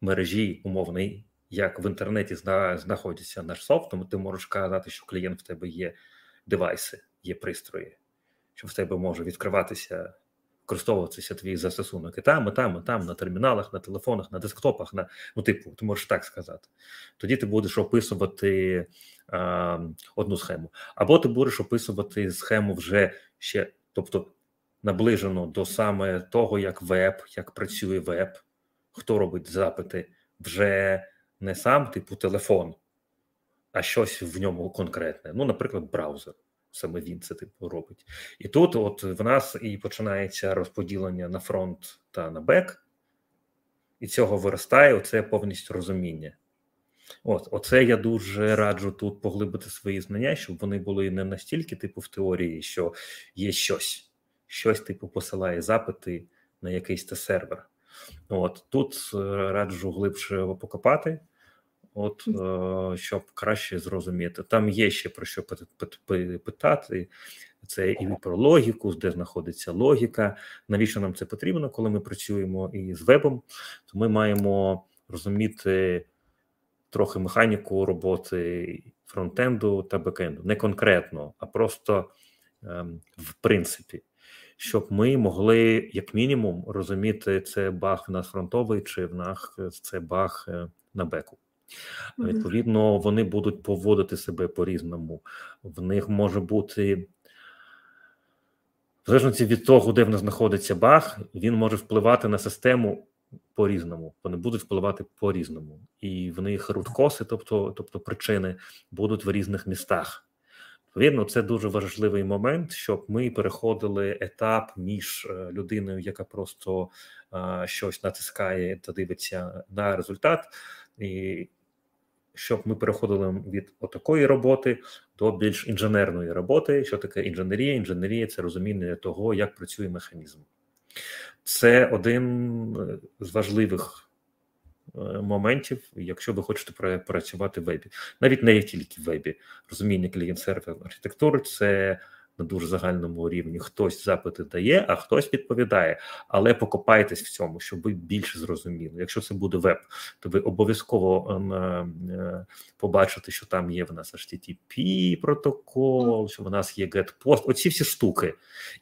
мережі умовний, як в інтернеті зна- знаходиться наш софт, то ти можеш казати, що клієнт в тебе є девайси, є пристрої, що в тебе може відкриватися, використовуватися твій застосунок і там, і там, і там, на терміналах, на телефонах, на десктопах, на ну, типу, ти можеш так сказати. Тоді ти будеш описувати а, одну схему, або ти будеш описувати схему вже ще, тобто наближено до саме того, як веб, як працює веб, хто робить запити, вже не сам типу телефон, а щось в ньому конкретне. Ну, наприклад, браузер. Саме він це типу робить. І тут, от в нас і починається розподілення на фронт та на бек, і цього виростає оце повністю розуміння. От, оце я дуже раджу тут поглибити свої знання, щоб вони були не настільки, типу, в теорії, що є щось, щось, типу, посилає запити на якийсь те сервер. От тут е, раджу глибше покопати, от е, щоб краще зрозуміти. Там є ще про що пит- пит- пи- питати. Це і про логіку, де знаходиться логіка. Навіщо нам це потрібно, коли ми працюємо із вебом? То ми маємо розуміти трохи механіку роботи фронтенду та бекенду. Не конкретно, а просто ем, в принципі, щоб ми могли, як мінімум, розуміти, це баг в нас фронтовий, чи в нас це баг е, на беку. Відповідно, вони будуть поводити себе по-різному. В них може бути, в залежності від того, де в нас знаходиться баг, він може впливати на систему по-різному. Вони будуть впливати по-різному. І в них руткоси, тобто, тобто причини, будуть в різних містах. Відповідно, це дуже важливий момент, щоб ми переходили етап між е, людиною, яка просто е, щось натискає та дивиться на результат, і щоб ми переходили від отакої роботи до більш інженерної роботи. Що таке інженерія? Інженерія це розуміння того, як працює механізм. Це один е, з важливих е, моментів, якщо ви хочете пра- працювати в вебі. Навіть не тільки в вебі. Розуміння клієнт-сервер архітектури це на дуже загальному рівні. Хтось запити дає, а хтось відповідає. Але покопайтесь в цьому, щоб ви більше зрозуміли. Якщо це буде веб, то ви обов'язково е, е, побачите, що там є в нас HTTP протокол, що в нас є GetPost, Оці всі штуки.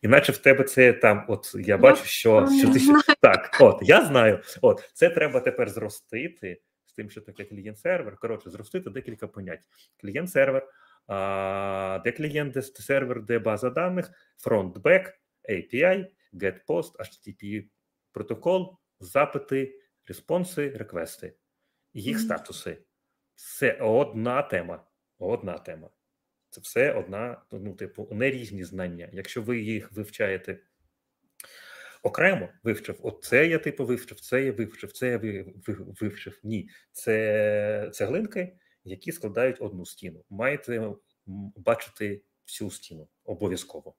Іначе в тебе це там, от я ну, бачу, що, що ти так, от я знаю, от це треба тепер зростити. З тим, що таке клієнт-сервер, коротше, зростити декілька понять. Клієнт-сервер, де клієнт, де сервер, де база даних, фронт-бек, API, GetPost, HTTP протокол, запити, респонси, реквести, їх статуси. Це одна тема. Одна тема. Це все одна, ну, типу, не різні знання. Якщо ви їх вивчаєте окремо, вивчив, оце я типу вивчив, це я вивчив, це я вивчив. Ні, це цеглинки, які складають одну стіну. Маєте бачити всю стіну обов'язково.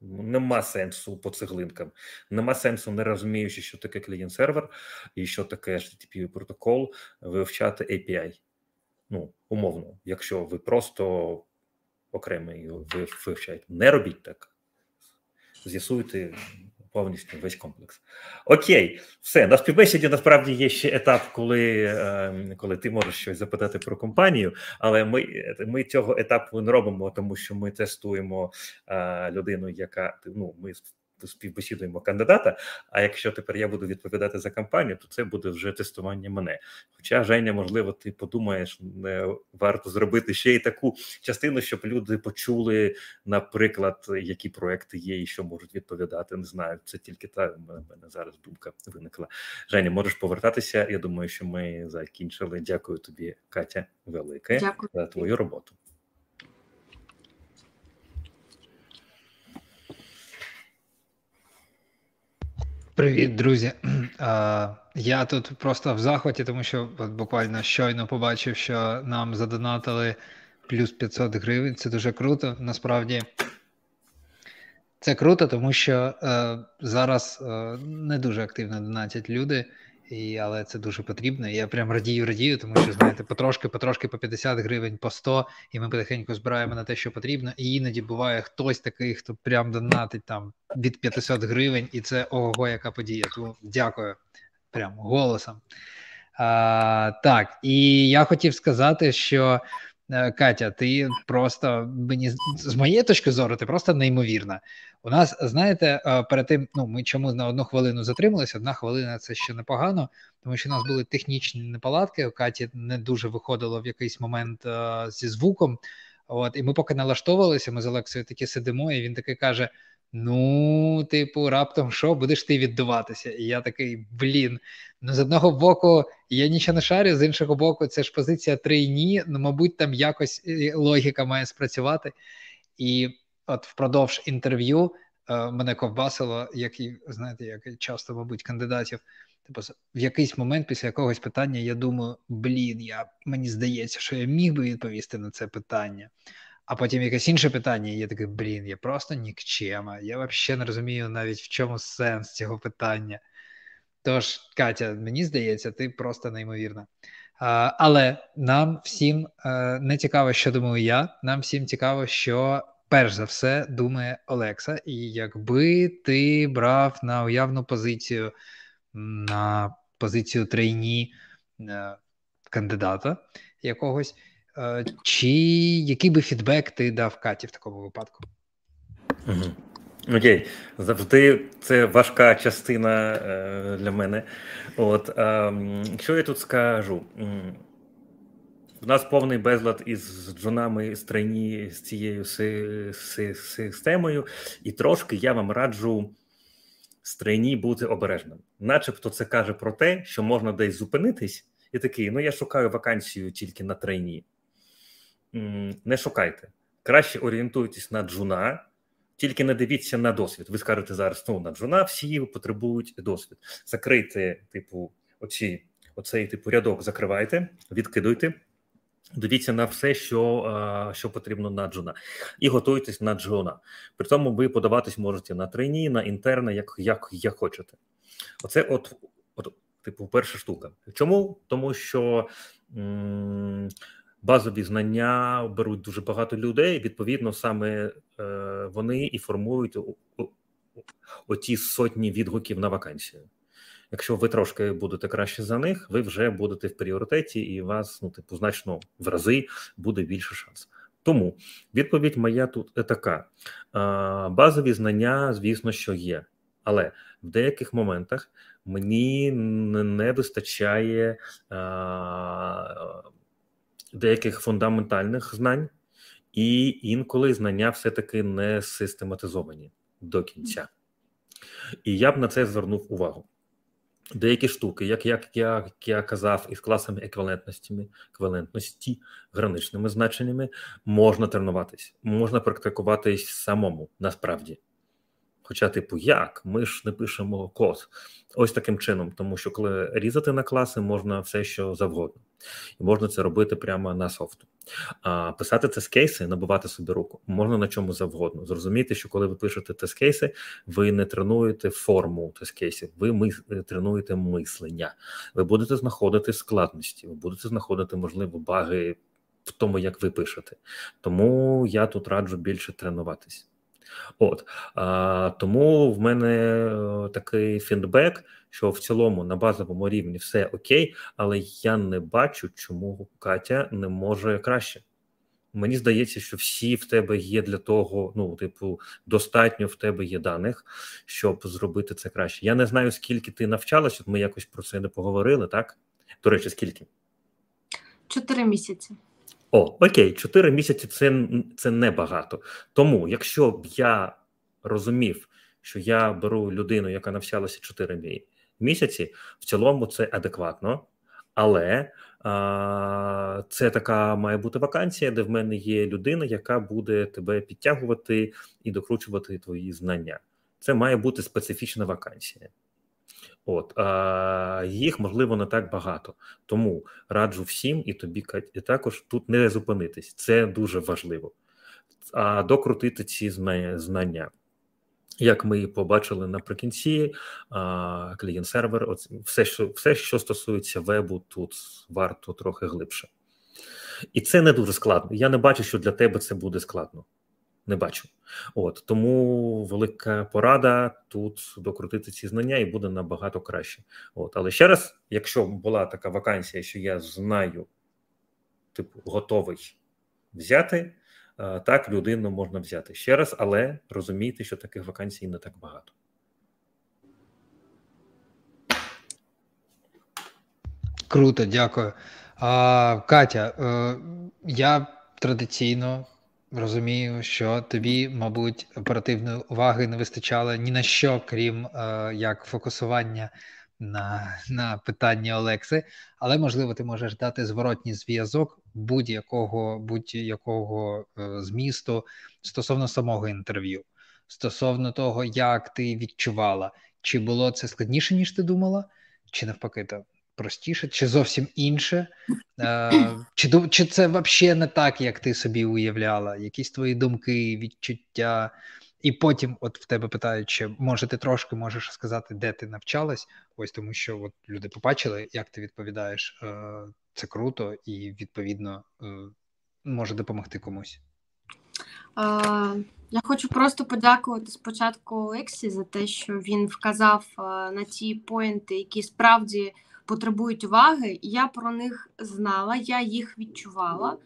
Нема сенсу по цеглинкам, нема сенсу, не розуміючи, що таке клієнт-сервер і що таке http протокол, вивчати API. Ну, умовно, якщо ви просто окремо його вивчаєте. Не робіть так. З'ясуйте повністю весь комплекс. Окей, все на співбесіді насправді є ще етап, коли ем, коли ти можеш щось запитати про компанію, але ми ми цього етапу не робимо, тому що ми тестуємо е, людину, яка ну ми співбесідуємо кандидата. А якщо тепер я буду відповідати за кампанію, то це буде вже тестування мене. Хоча Женя, можливо, ти подумаєш, не варто зробити ще й таку частину, щоб люди почули, наприклад, які проекти є і що можуть відповідати. Не знаю, це тільки та в мене зараз думка виникла. Женя, можеш повертатися. Я думаю, що ми закінчили. Дякую тобі, Катя, велике Дякую. за твою роботу. Привіт, друзі. Я тут просто в захваті, тому що от буквально щойно побачив, що нам задонатили плюс 500 гривень. Це дуже круто. Насправді це круто, тому що е, зараз е, не дуже активно донатять люди. І, Але це дуже потрібно. Я прям радію, радію, тому що знаєте, потрошки, потрошки по 50 гривень, по 100, і ми потихеньку збираємо на те, що потрібно. І іноді буває хтось такий, хто прям донатить там від 500 гривень, і це ого, яка подія. Тому дякую прям голосом. А, Так, і я хотів сказати, що Катя, ти просто мені з моєї точки зору, ти просто неймовірна. У нас, знаєте, е, перед тим, ну ми чому на одну хвилину затрималися, одна хвилина це ще непогано, тому що у нас були технічні неполадки. У Каті не дуже виходило в якийсь момент е, зі звуком. От, і ми поки налаштовувалися, ми з Олексою таки сидимо, і він таки каже: Ну, типу, раптом що, будеш ти віддуватися? І я такий, блін. Ну, з одного боку, я нічого не шарю, з іншого боку, це ж позиція трійні. Ну, мабуть, там якось е, логіка має спрацювати. І от впродовж інтерв'ю е, мене ковбасило, як і знаєте, як часто, мабуть, кандидатів. Типу, в якийсь момент після якогось питання я думаю, блін, я мені здається, що я міг би відповісти на це питання. А потім якесь інше питання, і я такий, блін, я просто нікчема. Я взагалі не розумію навіть в чому сенс цього питання. Тож, Катя, мені здається, ти просто неймовірна. А, Але нам всім а, е, не цікаво, що думаю я. Нам всім цікаво, що перш за все думає Олекса. І якби ти брав на уявну позицію, на позицію трейні е, кандидата якогось. Е, чи який би фідбек ти дав Каті в такому випадку? Окей, завжди це важка частина е, для мене. От е, що я тут скажу? У нас повний безлад із джунами з трейні з цією системою, і трошки я вам раджу з бути обережним. Начебто, це каже про те, що можна десь зупинитись, і такий: ну я шукаю вакансію тільки на трейні не шукайте. Краще орієнтуйтесь на джуна, тільки не дивіться на досвід. Ви скажете зараз ну, на джуна, всі потребують досвід. Закрийте, типу, оці, оцей типу рядок закривайте, відкидуйте. Дивіться на все, що що потрібно на джуна, і готуйтесь на джуна. При тому ви подаватись можете на трейні, на інтерне, як як, як хочете. Оце, от, от, типу, перша штука. Чому? Тому що м- базові знання беруть дуже багато людей. Відповідно, саме е, вони і формують оті сотні відгуків на вакансію. Якщо ви трошки будете краще за них, ви вже будете в пріоритеті, і вас ну типу значно в рази буде більше шанс. Тому відповідь моя тут така: базові знання, звісно, що є, але в деяких моментах мені не вистачає деяких фундаментальних знань, і інколи знання все-таки не систематизовані до кінця. І я б на це звернув увагу. Деякі штуки, як як, як я казав, із класами еквівалентності, граничними значеннями, можна тренуватись, можна практикуватись самому насправді. Хоча, типу, як? Ми ж не пишемо код ось таким чином, тому що коли різати на класи, можна все що завгодно, і можна це робити прямо на софту. А писати тест-кейси, набивати собі руку можна на чому завгодно. Зрозуміти, що коли ви пишете тест-кейси, ви не тренуєте форму тест-кейсів, ви ми тренуєте мислення. Ви будете знаходити складності, ви будете знаходити можливо баги в тому, як ви пишете. Тому я тут раджу більше тренуватись. От а, тому в мене е, такий фідбек, що в цілому на базовому рівні все окей, але я не бачу, чому Катя не може краще. Мені здається, що всі в тебе є для того, ну, типу, достатньо в тебе є даних, щоб зробити це краще. Я не знаю, скільки ти навчалася, ми якось про це не поговорили, так? До речі, скільки? Чотири місяці. О, окей, 4 місяці це це небагато. Тому, якщо б я розумів, що я беру людину, яка навчалася 4 місяці, в цілому це адекватно, але а, це така має бути вакансія, де в мене є людина, яка буде тебе підтягувати і докручувати твої знання. Це має бути специфічна вакансія. От а їх можливо не так багато, тому раджу всім і тобі і також тут не зупинитись. Це дуже важливо. А докрутити ці знання. Як ми побачили наприкінці, клієнт-сервер, все, що все, що стосується вебу, тут варто трохи глибше. І це не дуже складно. Я не бачу, що для тебе це буде складно не бачу. От тому велика порада тут докрутити ці знання і буде набагато краще. От, але ще раз, якщо була така вакансія, що я знаю, типу, готовий взяти, е, так людину можна взяти ще раз, але розумійте, що таких вакансій не так багато. Круто, дякую. А, Катя, е, я традиційно Розумію, що тобі, мабуть, оперативної уваги не вистачало ні на що, крім е, як фокусування на на питанні Олекси, але можливо ти можеш дати зворотній зв'язок будь-якого будь-якого е, змісту стосовно самого інтерв'ю, стосовно того, як ти відчувала, чи було це складніше, ніж ти думала, чи навпаки, то простіше, чи зовсім інше, е, чи чи це взагалі не так, як ти собі уявляла? Якісь твої думки, відчуття, і потім, от в тебе питають, чи може ти трошки можеш сказати, де ти навчалась? Ось тому, що от люди побачили, як ти відповідаєш. Е, це круто і відповідно е, може допомогти комусь. Я хочу просто подякувати спочатку Олексі за те, що він вказав на ті поінти, які справді потребують уваги. Я про них знала, я їх відчувала,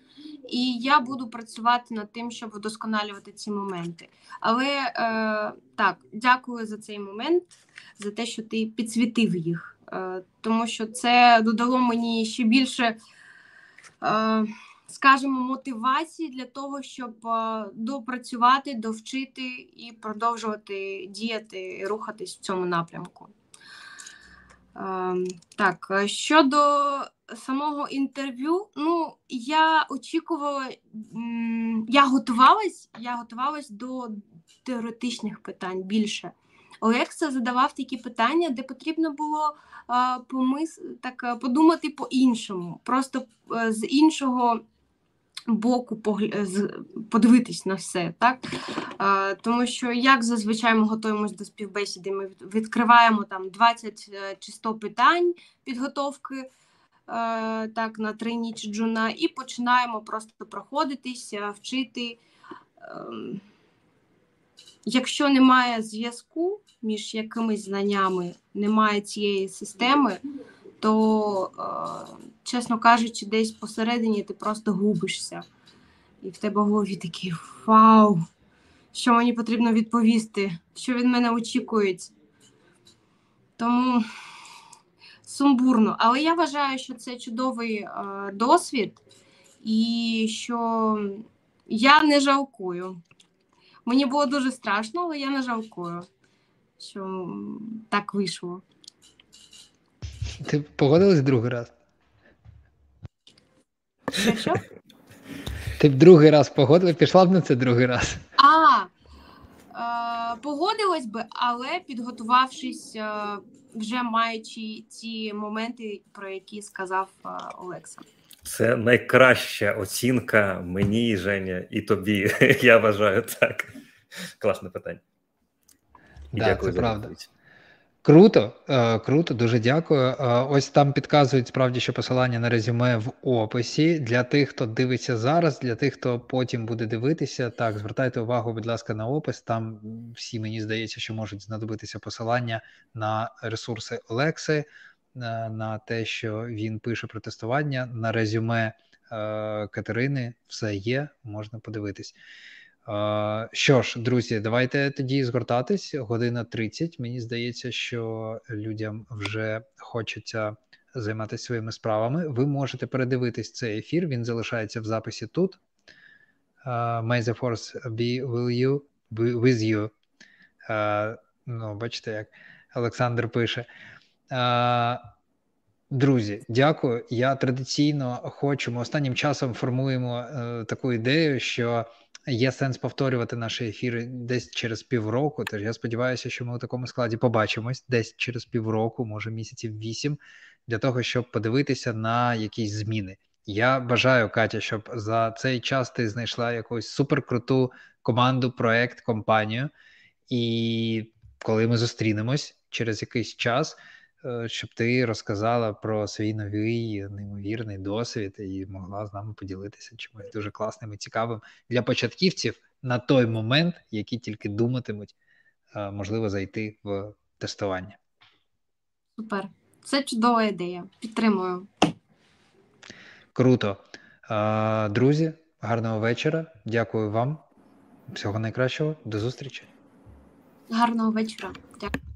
і я буду працювати над тим, щоб вдосконалювати ці моменти. Але е, так, дякую за цей момент, за те, що ти підсвітив їх, е, тому що це додало мені ще більше. Е, Скажімо, мотивації для того, щоб е, допрацювати, довчити і продовжувати діяти, рухатись в цьому напрямку. Ем, так, е, щодо самого інтерв'ю, ну я очікувала, я готувалась, я готувалась до теоретичних питань більше. Олекса задавав такі питання, де потрібно було а, помис... так, е, подумати по-іншому, просто з іншого боку подивитись на все, так тому що як зазвичай ми готуємося до співбесіди, ми відкриваємо там 20 е, чи 100 питань підготовки. так, на трейніч джуна, і починаємо просто проходитися, вчити. Ем, якщо немає зв'язку між якимись знаннями, немає цієї системи, то, е, чесно кажучи, десь посередині ти просто губишся. І в тебе в голові такий вау, що мені потрібно відповісти, що від мене очікують. Тому сумбурно. Але я вважаю, що це чудовий е, досвід, і що я не жалкую. Мені було дуже страшно, але я не жалкую, що так вийшло. Ти погодилась другий раз? Що, що? Ти б другий раз погодила, пішла б на це другий раз. А, е, погодилась би, але підготувавшись, е, вже маючи ці моменти, про які сказав е, Олекса. Це найкраща оцінка мені, Женя, і тобі. Я вважаю так. Класне питання. І да, Дякую це правда. Відповідь. Круто, е, круто, дуже дякую. Е, ось там підказують справді, що посилання на резюме в описі для тих, хто дивиться зараз, для тих, хто потім буде дивитися. Так, звертайте увагу, будь ласка, на опис. Там всі мені здається, що можуть знадобитися посилання на ресурси Олекси, е, на те, що він пише про тестування, на резюме Катерини. Все є, можна подивитись. Що ж, друзі, давайте тоді згортатись. Година 30. Мені здається, що людям вже хочеться займатися своїми справами. Ви можете передивитись цей ефір. Він залишається в записі тут. Uh, May the force be will you, be with you. Uh, ну, бачите, як Олександр пише. Uh, Друзі, дякую. Я традиційно хочу. Ми останнім часом формуємо е, таку ідею, що є сенс повторювати наші ефіри десь через півроку. Тож я сподіваюся, що ми у такому складі побачимось десь через півроку, може місяців вісім, для того, щоб подивитися на якісь зміни. Я бажаю, Катя, щоб за цей час ти знайшла якусь суперкруту команду, проект, компанію, і коли ми зустрінемось через якийсь час. Е, щоб ти розказала про свій новий неймовірний досвід і могла з нами поділитися чимось дуже класним і цікавим для початківців на той момент, які тільки думатимуть, е, можливо, зайти в тестування. Супер, це чудова ідея. Підтримую. Круто. Е, друзі, гарного вечора. Дякую вам. Всього найкращого. До зустрічі. Гарного вечора. Дякую.